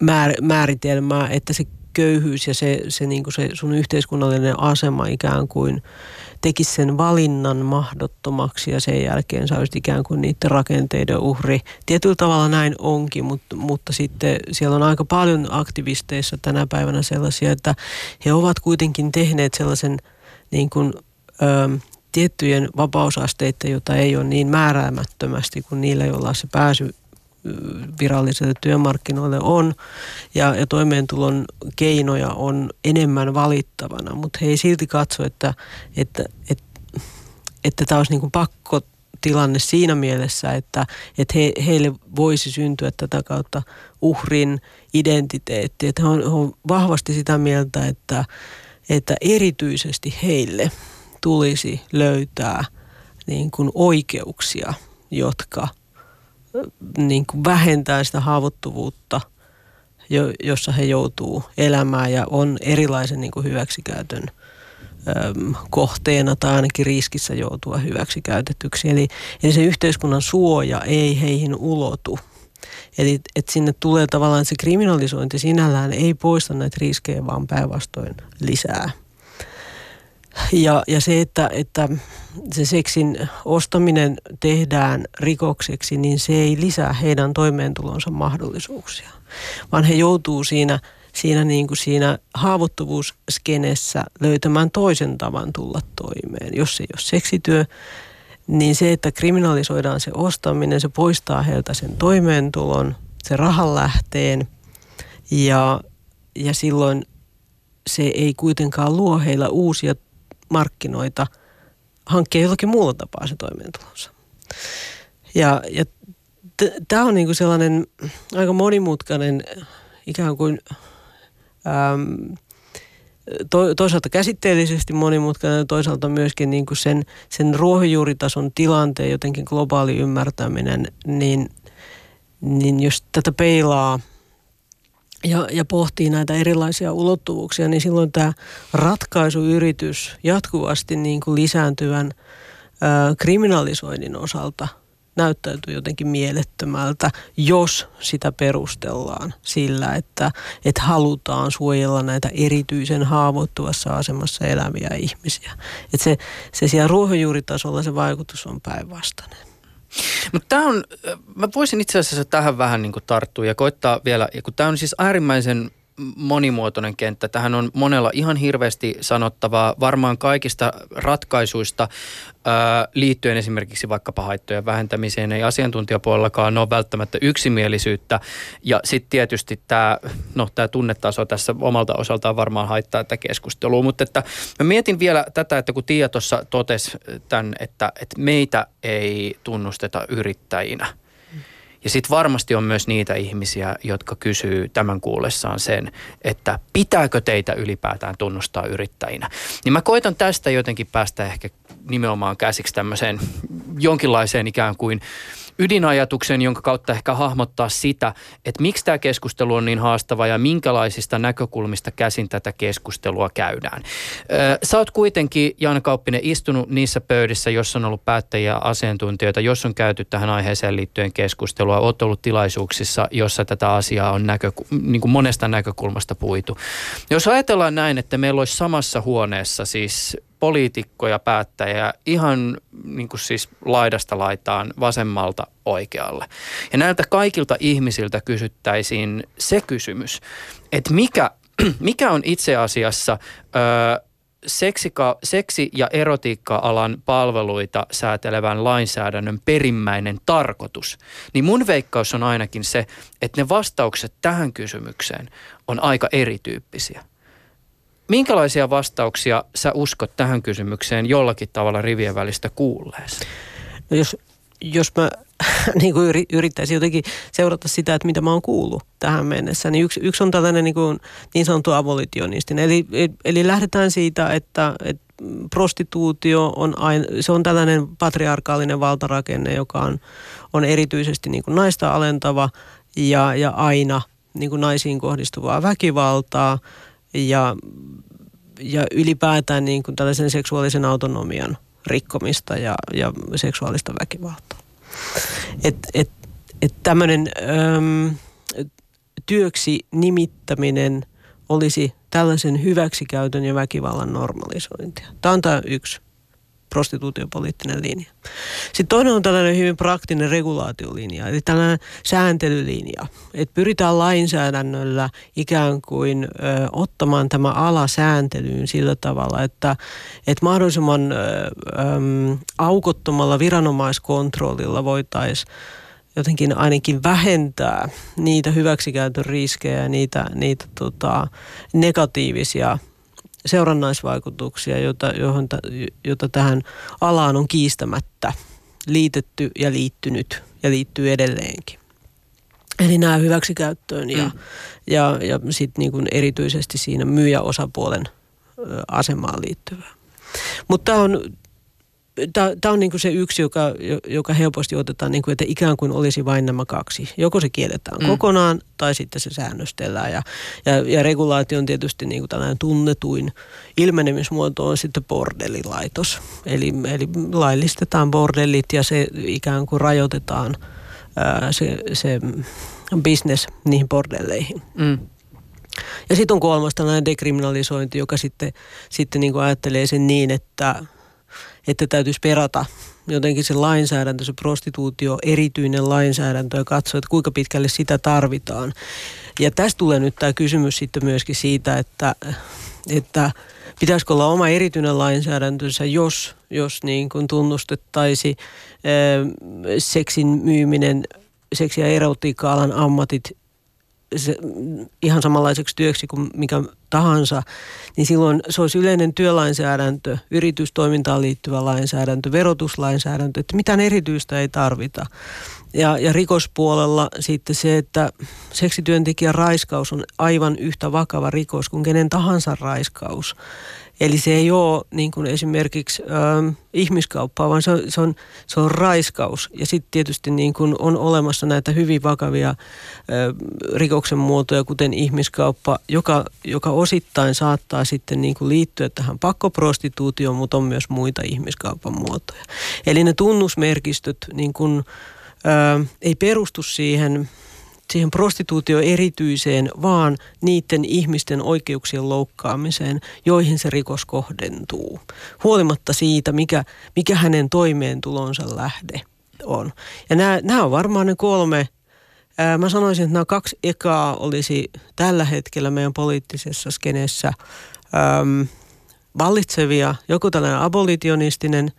määr, määritelmää, että se köyhyys ja se, se, niin kuin se sun yhteiskunnallinen asema ikään kuin tekisi sen valinnan mahdottomaksi ja sen jälkeen sä olisit ikään kuin niiden rakenteiden uhri. Tietyllä tavalla näin onkin, mutta, mutta sitten siellä on aika paljon aktivisteissa tänä päivänä sellaisia, että he ovat kuitenkin tehneet sellaisen – niin kuin, ö, tiettyjen vapausasteiden, joita ei ole niin määräämättömästi kuin niillä, joilla se pääsy virallisille työmarkkinoille on ja, ja toimeentulon keinoja on enemmän valittavana, mutta he ei silti katso, että, että, että, että tämä olisi niin kuin pakko tilanne siinä mielessä, että, että he, heille voisi syntyä tätä kautta uhrin identiteetti. Että he on, he on vahvasti sitä mieltä, että, että erityisesti heille tulisi löytää niin kuin oikeuksia, jotka niin kuin vähentää sitä haavoittuvuutta, jo, jossa he joutuu elämään ja on erilaisen niin kuin hyväksikäytön äm, kohteena tai ainakin riskissä joutua hyväksikäytetyksi. Eli, eli se yhteiskunnan suoja ei heihin ulotu – Eli että sinne tulee tavallaan se kriminalisointi sinällään ei poista näitä riskejä, vaan päinvastoin lisää. Ja, ja se, että, että se seksin ostaminen tehdään rikokseksi, niin se ei lisää heidän toimeentulonsa mahdollisuuksia, vaan he joutuu siinä, siinä, niin kuin siinä haavoittuvuusskenessä löytämään toisen tavan tulla toimeen. Jos ei ole seksityö, niin se, että kriminalisoidaan se ostaminen, se poistaa heiltä sen toimeentulon, se rahan lähteen ja, ja silloin se ei kuitenkaan luo heillä uusia markkinoita hankkia jollakin muulla tapaa se toimeentulonsa. Ja, ja tämä on niinku sellainen aika monimutkainen ikään kuin äm, to, toisaalta käsitteellisesti monimutkainen, toisaalta myöskin niin kuin sen, sen ruohonjuuritason tilanteen jotenkin globaali ymmärtäminen, niin, niin jos tätä peilaa ja, ja pohtii näitä erilaisia ulottuvuuksia, niin silloin tämä ratkaisuyritys jatkuvasti niin kuin lisääntyvän ää, kriminalisoinnin osalta – näyttäytyy jotenkin mielettömältä, jos sitä perustellaan sillä, että, että halutaan suojella näitä erityisen haavoittuvassa asemassa eläviä ihmisiä. Että se, se siellä ruohonjuuritasolla se vaikutus on päinvastainen. Mutta tämä on, mä voisin itse asiassa tähän vähän niin tarttua ja koittaa vielä, kun tämä on siis äärimmäisen monimuotoinen kenttä. Tähän on monella ihan hirveästi sanottavaa. Varmaan kaikista ratkaisuista liittyen esimerkiksi vaikkapa haittojen vähentämiseen ei asiantuntijapuolellakaan ole välttämättä yksimielisyyttä. Ja sitten tietysti tämä no, tää tunnetaso tässä omalta osaltaan varmaan haittaa tätä keskustelua. Mutta että mä mietin vielä tätä, että kun Tiia tuossa totesi tämän, että, että meitä ei tunnusteta yrittäjinä – ja sitten varmasti on myös niitä ihmisiä, jotka kysyy tämän kuullessaan sen, että pitääkö teitä ylipäätään tunnustaa yrittäjinä. Niin mä koitan tästä jotenkin päästä ehkä nimenomaan käsiksi tämmöiseen jonkinlaiseen ikään kuin ydinajatuksen, jonka kautta ehkä hahmottaa sitä, että miksi tämä keskustelu on niin haastava ja minkälaisista näkökulmista käsin tätä keskustelua käydään. Sä oot kuitenkin, Jan Kauppinen, istunut niissä pöydissä, jossa on ollut päättäjiä asiantuntijoita, jos on käyty tähän aiheeseen liittyen keskustelua. Oot ollut tilaisuuksissa, jossa tätä asiaa on näkö, niin kuin monesta näkökulmasta puitu. Jos ajatellaan näin, että meillä olisi samassa huoneessa siis poliitikkoja, päättäjiä ihan niin kuin siis laidasta laitaan vasemmalta oikealle. Ja näiltä kaikilta ihmisiltä kysyttäisiin se kysymys, että mikä, mikä on itse asiassa ö, seksika, seksi- ja erotiikka-alan palveluita säätelevän lainsäädännön perimmäinen tarkoitus, niin mun veikkaus on ainakin se, että ne vastaukset tähän kysymykseen on aika erityyppisiä. Minkälaisia vastauksia sä uskot tähän kysymykseen jollakin tavalla rivien välistä kuulleessa? No jos, jos mä niin kuin yrittäisin jotenkin seurata sitä, että mitä mä oon kuullut tähän mennessä, niin yksi, yksi on tällainen niin, kuin, niin sanottu abolitionistin. Eli, eli lähdetään siitä, että, että prostituutio on, aina, se on tällainen patriarkaalinen valtarakenne, joka on, on erityisesti niin kuin naista alentava ja, ja aina niin kuin naisiin kohdistuvaa väkivaltaa – ja, ja ylipäätään niin kuin tällaisen seksuaalisen autonomian rikkomista ja, ja seksuaalista väkivaltaa. Et, et, et tämmöinen äm, työksi nimittäminen olisi tällaisen hyväksikäytön ja väkivallan normalisointia. Tämä on tämä yksi prostituutiopoliittinen linja. Sitten toinen on tällainen hyvin praktinen regulaatiolinja, eli tällainen sääntelylinja. Että pyritään lainsäädännöllä ikään kuin ö, ottamaan tämä ala sääntelyyn sillä tavalla, että, että mahdollisimman ö, ö, aukottomalla viranomaiskontrollilla voitaisiin jotenkin ainakin vähentää niitä hyväksikäytön riskejä, niitä, niitä tota, negatiivisia – seurannaisvaikutuksia, jota, johon, jota tähän alaan on kiistämättä liitetty ja liittynyt ja liittyy edelleenkin. Eli nämä hyväksikäyttöön ja, mm. ja, ja sitten niin erityisesti siinä myyjäosapuolen asemaan liittyvää. Mutta tämä on tämä on niin kuin se yksi, joka, joka helposti otetaan, niin kuin, että ikään kuin olisi vain nämä kaksi. Joko se kielletään mm. kokonaan tai sitten se säännöstellään. Ja, ja, ja regulaatio on tietysti niin kuin tällainen tunnetuin ilmenemismuoto on sitten bordelilaitos. Eli, eli laillistetaan bordellit ja se ikään kuin rajoitetaan ää, se, se business niihin bordelleihin. Mm. Ja sitten on kolmas tällainen dekriminalisointi, joka sitten, sitten niin kuin ajattelee sen niin, että – että täytyisi perata jotenkin se lainsäädäntö, se prostituutio, erityinen lainsäädäntö ja katsoa, että kuinka pitkälle sitä tarvitaan. Ja tästä tulee nyt tämä kysymys sitten myöskin siitä, että, että pitäisikö olla oma erityinen lainsäädäntönsä, jos, jos niin kuin tunnustettaisiin seksin myyminen, seksi- ja erotiikka-alan ammatit se, ihan samanlaiseksi työksi kuin mikä tahansa, niin silloin se olisi yleinen työlainsäädäntö, yritystoimintaan liittyvä lainsäädäntö, verotuslainsäädäntö, että mitään erityistä ei tarvita. Ja, ja rikospuolella sitten se, että seksityöntekijän raiskaus on aivan yhtä vakava rikos kuin kenen tahansa raiskaus. Eli se ei ole niin kuin esimerkiksi ö, ihmiskauppaa, vaan se on, se on, se on raiskaus. Ja sitten tietysti niin kuin on olemassa näitä hyvin vakavia ö, rikoksen muotoja, kuten ihmiskauppa, joka, joka osittain saattaa sitten niin kuin liittyä tähän pakkoprostituutioon, mutta on myös muita ihmiskaupan muotoja. Eli ne tunnusmerkistöt niin kuin, ö, ei perustu siihen siihen prostituutio erityiseen, vaan niiden ihmisten oikeuksien loukkaamiseen, joihin se rikos kohdentuu. Huolimatta siitä, mikä, mikä hänen toimeentulonsa lähde on. Ja nämä, nämä on varmaan ne kolme Mä sanoisin, että nämä kaksi ekaa olisi tällä hetkellä meidän poliittisessa skeneessä äm, vallitsevia, joku tällainen abolitionistinen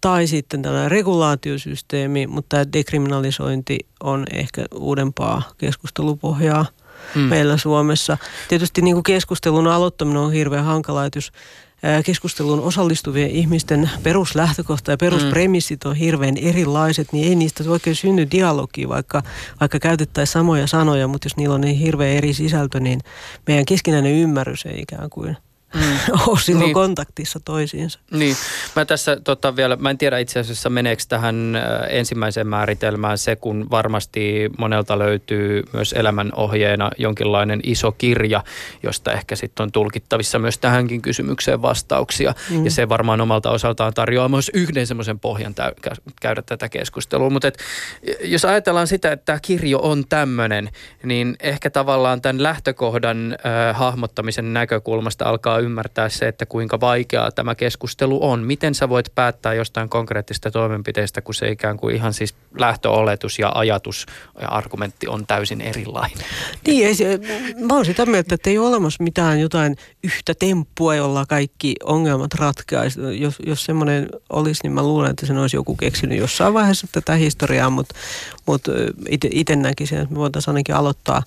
tai sitten tällainen regulaatiosysteemi, mutta tämä dekriminalisointi on ehkä uudempaa keskustelupohjaa hmm. meillä Suomessa. Tietysti niin kuin keskustelun aloittaminen on hirveän hankala, että jos keskusteluun osallistuvien ihmisten peruslähtökohta ja peruspremissit on hirveän erilaiset, niin ei niistä oikein synny dialogia, vaikka, vaikka käytettäisiin samoja sanoja, mutta jos niillä on niin hirveän eri sisältö, niin meidän keskinäinen ymmärrys ei ikään kuin mm. ole silloin niin. kontaktissa toisiinsa. Niin. Mä tässä tota, vielä, mä en tiedä itse asiassa meneekö tähän ensimmäiseen määritelmään se, kun varmasti monelta löytyy myös elämänohjeena jonkinlainen iso kirja, josta ehkä sitten on tulkittavissa myös tähänkin kysymykseen vastauksia. Mm. Ja se varmaan omalta osaltaan tarjoaa myös yhden semmoisen pohjan täy- käydä tätä keskustelua. Mutta jos ajatellaan sitä, että tämä kirjo on tämmöinen, niin ehkä tavallaan tämän lähtökohdan äh, hahmottamisen näkökulmasta alkaa ymmärtää se, että kuinka vaikeaa tämä keskustelu on. Miten sä voit päättää jostain konkreettista toimenpiteestä, kun se ikään kuin ihan siis lähtöoletus ja ajatus ja argumentti on täysin erilainen? Niin, ei se, mä oon sitä mieltä, että ei ole olemassa mitään jotain yhtä temppua, jolla kaikki ongelmat ratkaisi. Jos, jos semmoinen olisi, niin mä luulen, että sen olisi joku keksinyt jossain vaiheessa tätä historiaa, mutta, mutta itse näkisin, että me voitaisiin ainakin aloittaa,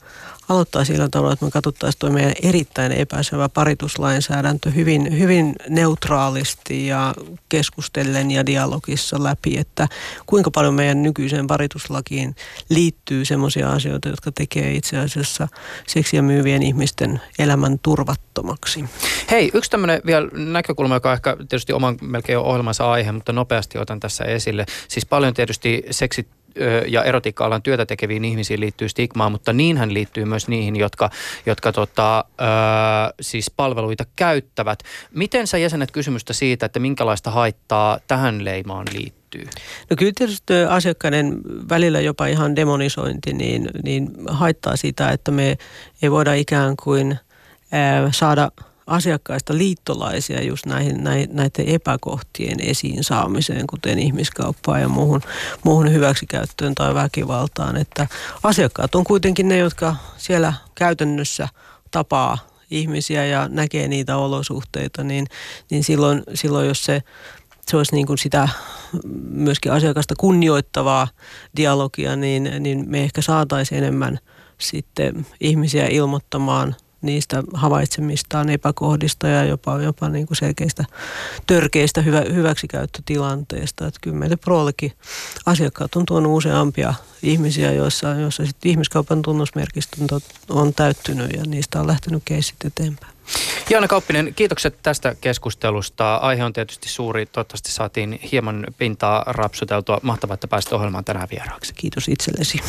aloittaa sillä tavalla, että me katsottaisiin tuo meidän erittäin epäselvä parituslainsäädäntö hyvin, hyvin neutraalisti ja keskustellen ja dialogissa läpi, että kuinka paljon meidän nykyiseen parituslakiin liittyy sellaisia asioita, jotka tekee itse asiassa seksiä myyvien ihmisten elämän turvattomaksi. Hei, yksi tämmöinen vielä näkökulma, joka on ehkä tietysti oman melkein ohjelmansa aihe, mutta nopeasti otan tässä esille. Siis paljon tietysti seksit ja erotiikka-alan työtä tekeviin ihmisiin liittyy stigmaa, mutta niinhän liittyy myös niihin, jotka, jotka tota, ö, siis palveluita käyttävät. Miten sä jäsenet kysymystä siitä, että minkälaista haittaa tähän leimaan liittyy? No kyllä tietysti asiakkaiden välillä jopa ihan demonisointi niin, niin haittaa sitä, että me ei voida ikään kuin saada – asiakkaista liittolaisia just näihin, näiden epäkohtien esiin saamiseen, kuten ihmiskauppaan ja muuhun, muuhun hyväksikäyttöön tai väkivaltaan. Että asiakkaat on kuitenkin ne, jotka siellä käytännössä tapaa ihmisiä ja näkee niitä olosuhteita, niin, niin silloin, silloin jos se, se olisi niin kuin sitä myöskin asiakasta kunnioittavaa dialogia, niin, niin me ehkä saataisiin enemmän sitten ihmisiä ilmoittamaan – niistä havaitsemistaan epäkohdista ja jopa, jopa niin kuin selkeistä törkeistä hyvä, hyväksikäyttötilanteista. Että kyllä meille Proollekin asiakkaat on tuonut useampia ihmisiä, joissa, joissa sitten ihmiskaupan tunnusmerkistö on täyttynyt ja niistä on lähtenyt keissit eteenpäin. Jaana Kauppinen, kiitokset tästä keskustelusta. Aihe on tietysti suuri. Toivottavasti saatiin hieman pintaa rapsuteltua. Mahtavaa, että pääsit ohjelmaan tänään vieraaksi. Kiitos itsellesi.